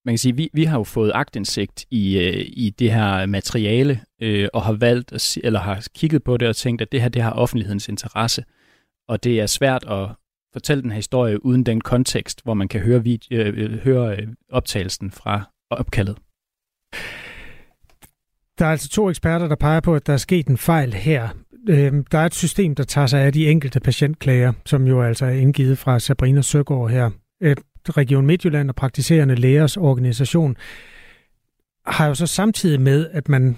man kan sige, vi, vi har jo fået agtindsigt i, øh, i det her materiale, øh, og har valgt, at, eller har kigget på det og tænkt, at det her det har offentlighedens interesse. Og det er svært at fortælle den her historie uden den kontekst, hvor man kan høre, video, øh, øh, høre øh, optagelsen fra opkaldet. Der er altså to eksperter, der peger på, at der er sket en fejl her. Øhm, der er et system, der tager sig af de enkelte patientklager, som jo altså er indgivet fra Sabrina Søgaard her. Øh, Region Midtjylland og praktiserende lægers organisation har jo så samtidig med, at man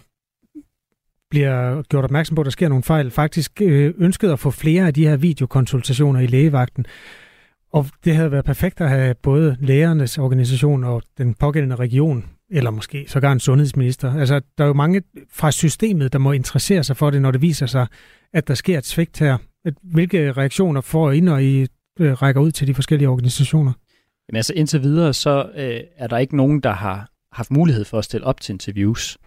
bliver gjort opmærksom på, at der sker nogle fejl, faktisk øh, ønsket at få flere af de her videokonsultationer i lægevagten. Og det havde været perfekt at have både lægernes organisation og den pågældende region, eller måske sågar en sundhedsminister. Altså, der er jo mange fra systemet, der må interessere sig for det, når det viser sig, at der sker et svigt her. Hvilke reaktioner får I, når I øh, rækker ud til de forskellige organisationer? Jamen altså indtil videre, så øh, er der ikke nogen, der har haft mulighed for at stille op til interviews.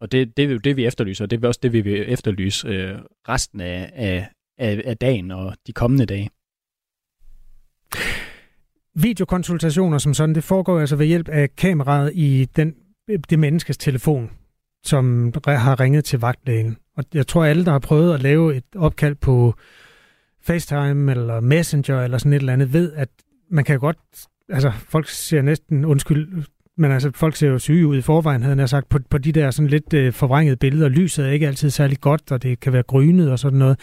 Og det, det er jo det, vi efterlyser, og det er også det, vi vil efterlyse øh, resten af, af, af dagen og de kommende dage. Videokonsultationer som sådan, det foregår altså ved hjælp af kameraet i den, det menneskes telefon, som har ringet til vagtlægen. Og jeg tror, alle, der har prøvet at lave et opkald på FaceTime eller Messenger eller sådan et eller andet, ved, at man kan godt, altså folk ser næsten, undskyld, men altså folk ser jo syge ud i forvejen, havde jeg sagt, på, på de der sådan lidt øh, forvrængede billeder. Lyset er ikke altid særlig godt, og det kan være grynet og sådan noget.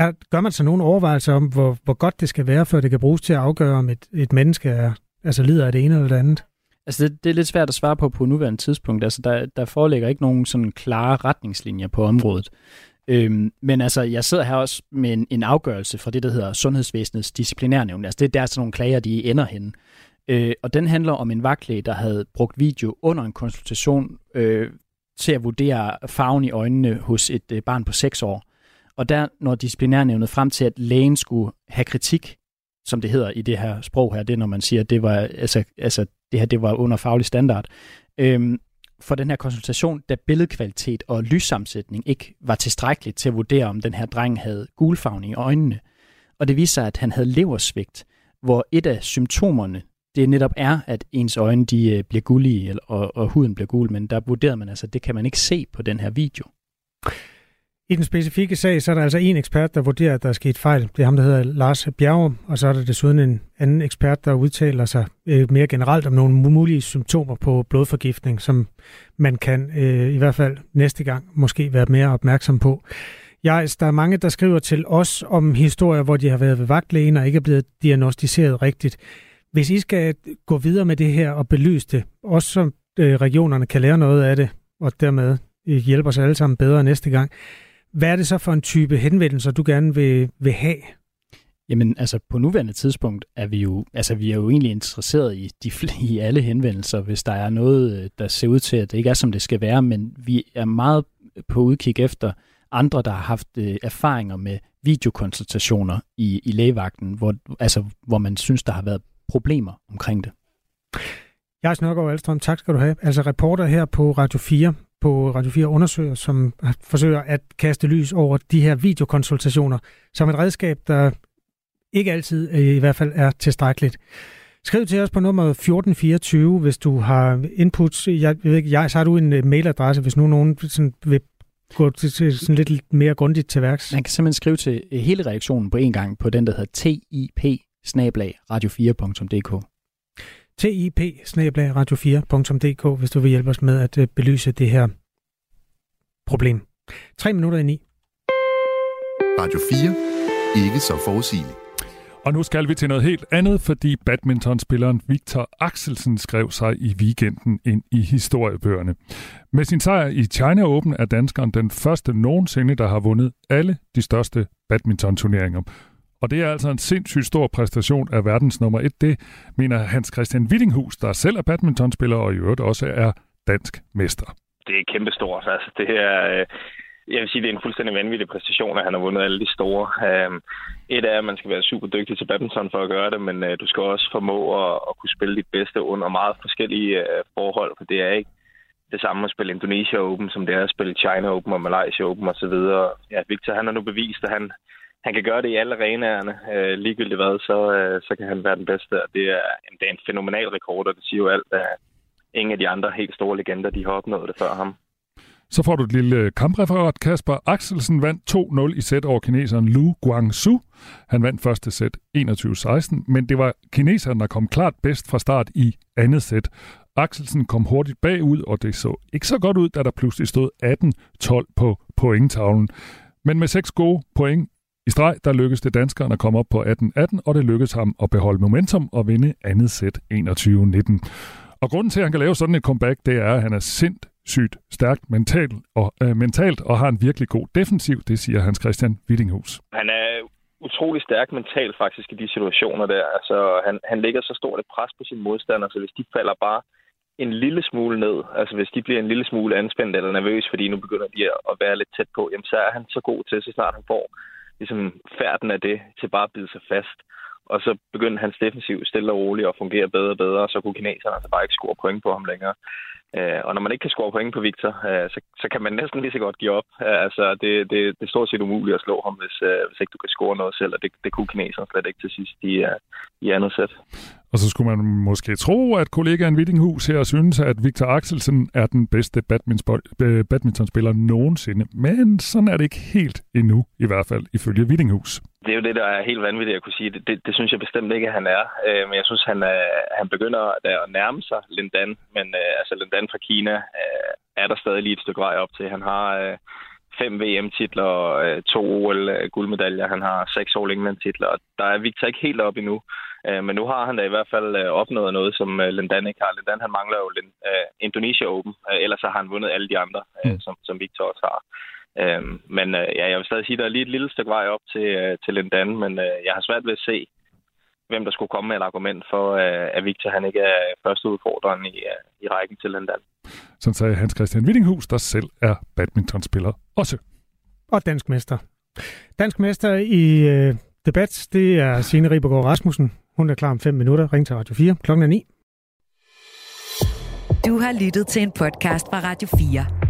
Er, gør man så nogle overvejelser om, hvor, hvor godt det skal være, før det kan bruges til at afgøre, om et, et menneske er, altså lider af det ene eller det andet? Altså, det, det er lidt svært at svare på på nuværende tidspunkt. Altså, der, der foreligger ikke nogen sådan klare retningslinjer på området. Øhm, men altså, jeg sidder her også med en, en afgørelse fra det, der hedder Sundhedsvæsenets disciplinærnævn. Altså, det er der sådan nogle klager, de ender henne. Øh, og den handler om en vagtlæge, der havde brugt video under en konsultation øh, til at vurdere farven i øjnene hos et øh, barn på 6 år. Og der når disciplinærnævnet frem til, at lægen skulle have kritik, som det hedder i det her sprog her, det er når man siger, at det var, altså, altså, det her det var under faglig standard, øhm, for den her konsultation, da billedkvalitet og lyssammensætning ikke var tilstrækkeligt til at vurdere, om den her dreng havde gulfarven i øjnene. Og det viser sig, at han havde leversvigt, hvor et af symptomerne, det netop er, at ens øjne de øh, bliver gullige, og, og huden bliver gul, men der vurderede man altså, at det kan man ikke se på den her video. I den specifikke sag, så er der altså en ekspert, der vurderer, at der er sket fejl. Det er ham, der hedder Lars Bjerrum, og så er der desuden en anden ekspert, der udtaler sig øh, mere generelt om nogle mulige symptomer på blodforgiftning, som man kan øh, i hvert fald næste gang måske være mere opmærksom på. Jeg, der er mange, der skriver til os om historier, hvor de har været ved vagtlægen og ikke er blevet diagnostiseret rigtigt. Hvis I skal gå videre med det her og belyse det, også så øh, regionerne kan lære noget af det, og dermed øh, hjælpe os alle sammen bedre næste gang, hvad er det så for en type henvendelser, du gerne vil, vil have? Jamen, altså på nuværende tidspunkt er vi jo, altså vi er jo egentlig interesseret i, de, i alle henvendelser, hvis der er noget, øh, der ser ud til, at det ikke er, som det skal være, men vi er meget på udkig efter andre, der har haft øh, erfaringer med videokonsultationer i, i lægevagten, hvor, altså, hvor man synes, der har været problemer omkring det. Jeg er over Alstrøm, tak skal du have. Altså reporter her på Radio 4 på Radio 4 undersøger, som forsøger at kaste lys over de her videokonsultationer som et redskab, der ikke altid øh, i hvert fald er tilstrækkeligt. Skriv til os på nummer 1424, hvis du har input. Jeg, ved ikke, jeg, så har du en øh, mailadresse, hvis nu nogen sådan vil gå til, til sådan lidt mere grundigt til værks. Man kan simpelthen skrive til øh, hele reaktionen på en gang på den, der hedder tip radio4.dk tip radio4.dk, hvis du vil hjælpe os med at øh, belyse det her problem. 3 minutter i 9. Radio 4. Ikke så forudsigeligt. Og nu skal vi til noget helt andet, fordi badmintonspilleren Victor Axelsen skrev sig i weekenden ind i historiebøgerne. Med sin sejr i China Open er danskeren den første nogensinde, der har vundet alle de største badmintonturneringer. Og det er altså en sindssygt stor præstation af verdens nummer et. Det mener Hans Christian Wittinghus, der selv er badmintonspiller og i øvrigt også er dansk mester. Det er kæmpestort. Altså, det er, øh, jeg vil sige, det er en fuldstændig vanvittig præstation, at han har vundet alle de store. Øhm, et er, at man skal være super dygtig til badminton for at gøre det, men øh, du skal også formå at, at kunne spille dit bedste under meget forskellige øh, forhold, for det er ikke det samme at spille Indonesia Open, som det er at spille China Open og Malaysia Open osv. Ja, Victor han har nu bevist, at han, han kan gøre det i alle arenaerne. Øh, ligegyldigt hvad, så, øh, så kan han være den bedste. Og det er, det er en fænomenal rekord, og det siger jo alt, at ingen af de andre helt store legender, de har opnået det før ham. Så får du et lille øh, kampreferat. Kasper Axelsen vandt 2-0 i sæt over kineseren Lu Guangsu. Han vandt første sæt 21-16, men det var kineseren, der kom klart bedst fra start i andet sæt. Axelsen kom hurtigt bagud, og det så ikke så godt ud, da der pludselig stod 18-12 på pointtavlen. Men med seks gode point i streg, der lykkedes det danskeren at komme op på 18-18, og det lykkedes ham at beholde momentum og vinde andet sæt 21-19. Og grunden til, at han kan lave sådan et comeback, det er, at han er sindssygt stærkt mentalt og, øh, mentalt og har en virkelig god defensiv, det siger Hans Christian Wittinghus. Han er utrolig stærk mentalt faktisk i de situationer der. Altså, han, han lægger så stort et pres på sine modstandere, så hvis de falder bare en lille smule ned, altså hvis de bliver en lille smule anspændt eller nervøs, fordi nu begynder de at være lidt tæt på, jamen så er han så god til, så snart han får ligesom færden af det til bare at bide sig fast. Og så begyndte hans defensiv stille og roligt at fungere bedre og bedre, og så kunne kineserne altså bare ikke score point på ham længere. Øh, og når man ikke kan score point på Victor, øh, så, så kan man næsten lige så godt give op. Øh, altså, det, det, det er stort set umuligt at slå ham, hvis, øh, hvis ikke du kan score noget selv, og det, det kunne kineserne slet ikke til sidst i, øh, i andet sæt. Og så skulle man måske tro, at kollegaen Wittinghus her synes, at Victor Axelsen er den bedste badmintonspiller nogensinde. Men sådan er det ikke helt endnu, i hvert fald ifølge Wittinghus. Det er jo det, der er helt vanvittigt at kunne sige. Det, det, det synes jeg bestemt ikke, at han er. Øh, men jeg synes, han, er, han begynder at nærme sig Lindan. Men øh, altså Lindan fra Kina øh, er der stadig lige et stykke vej op til. Han har... Øh, fem VM-titler, øh, to OL-guldmedaljer, han har seks All England-titler, og der er Victor ikke helt op endnu. Øh, men nu har han da i hvert fald øh, opnået noget, som øh, Lindan ikke har. Lindan, han mangler jo øh, Indonesia Open, øh, ellers har han vundet alle de andre, øh, mm. som, som Victor også har. Øh, men øh, ja, jeg vil stadig sige, at der er lige et lille stykke vej op til, øh, til Lindan, men øh, jeg har svært ved at se, hvem der skulle komme med et argument for, øh, at Victor han ikke er første udfordreren i, øh, i rækken til Lindan. Som sagde Hans Christian Wittinghus, der selv er badmintonspiller også. Og dansk mester. Dansk mester i øh, debat, det er Signe Ribergaard Rasmussen. Hun er klar om 5 minutter. Ring til Radio 4. Klokken er 9. Du har lyttet til en podcast fra Radio 4.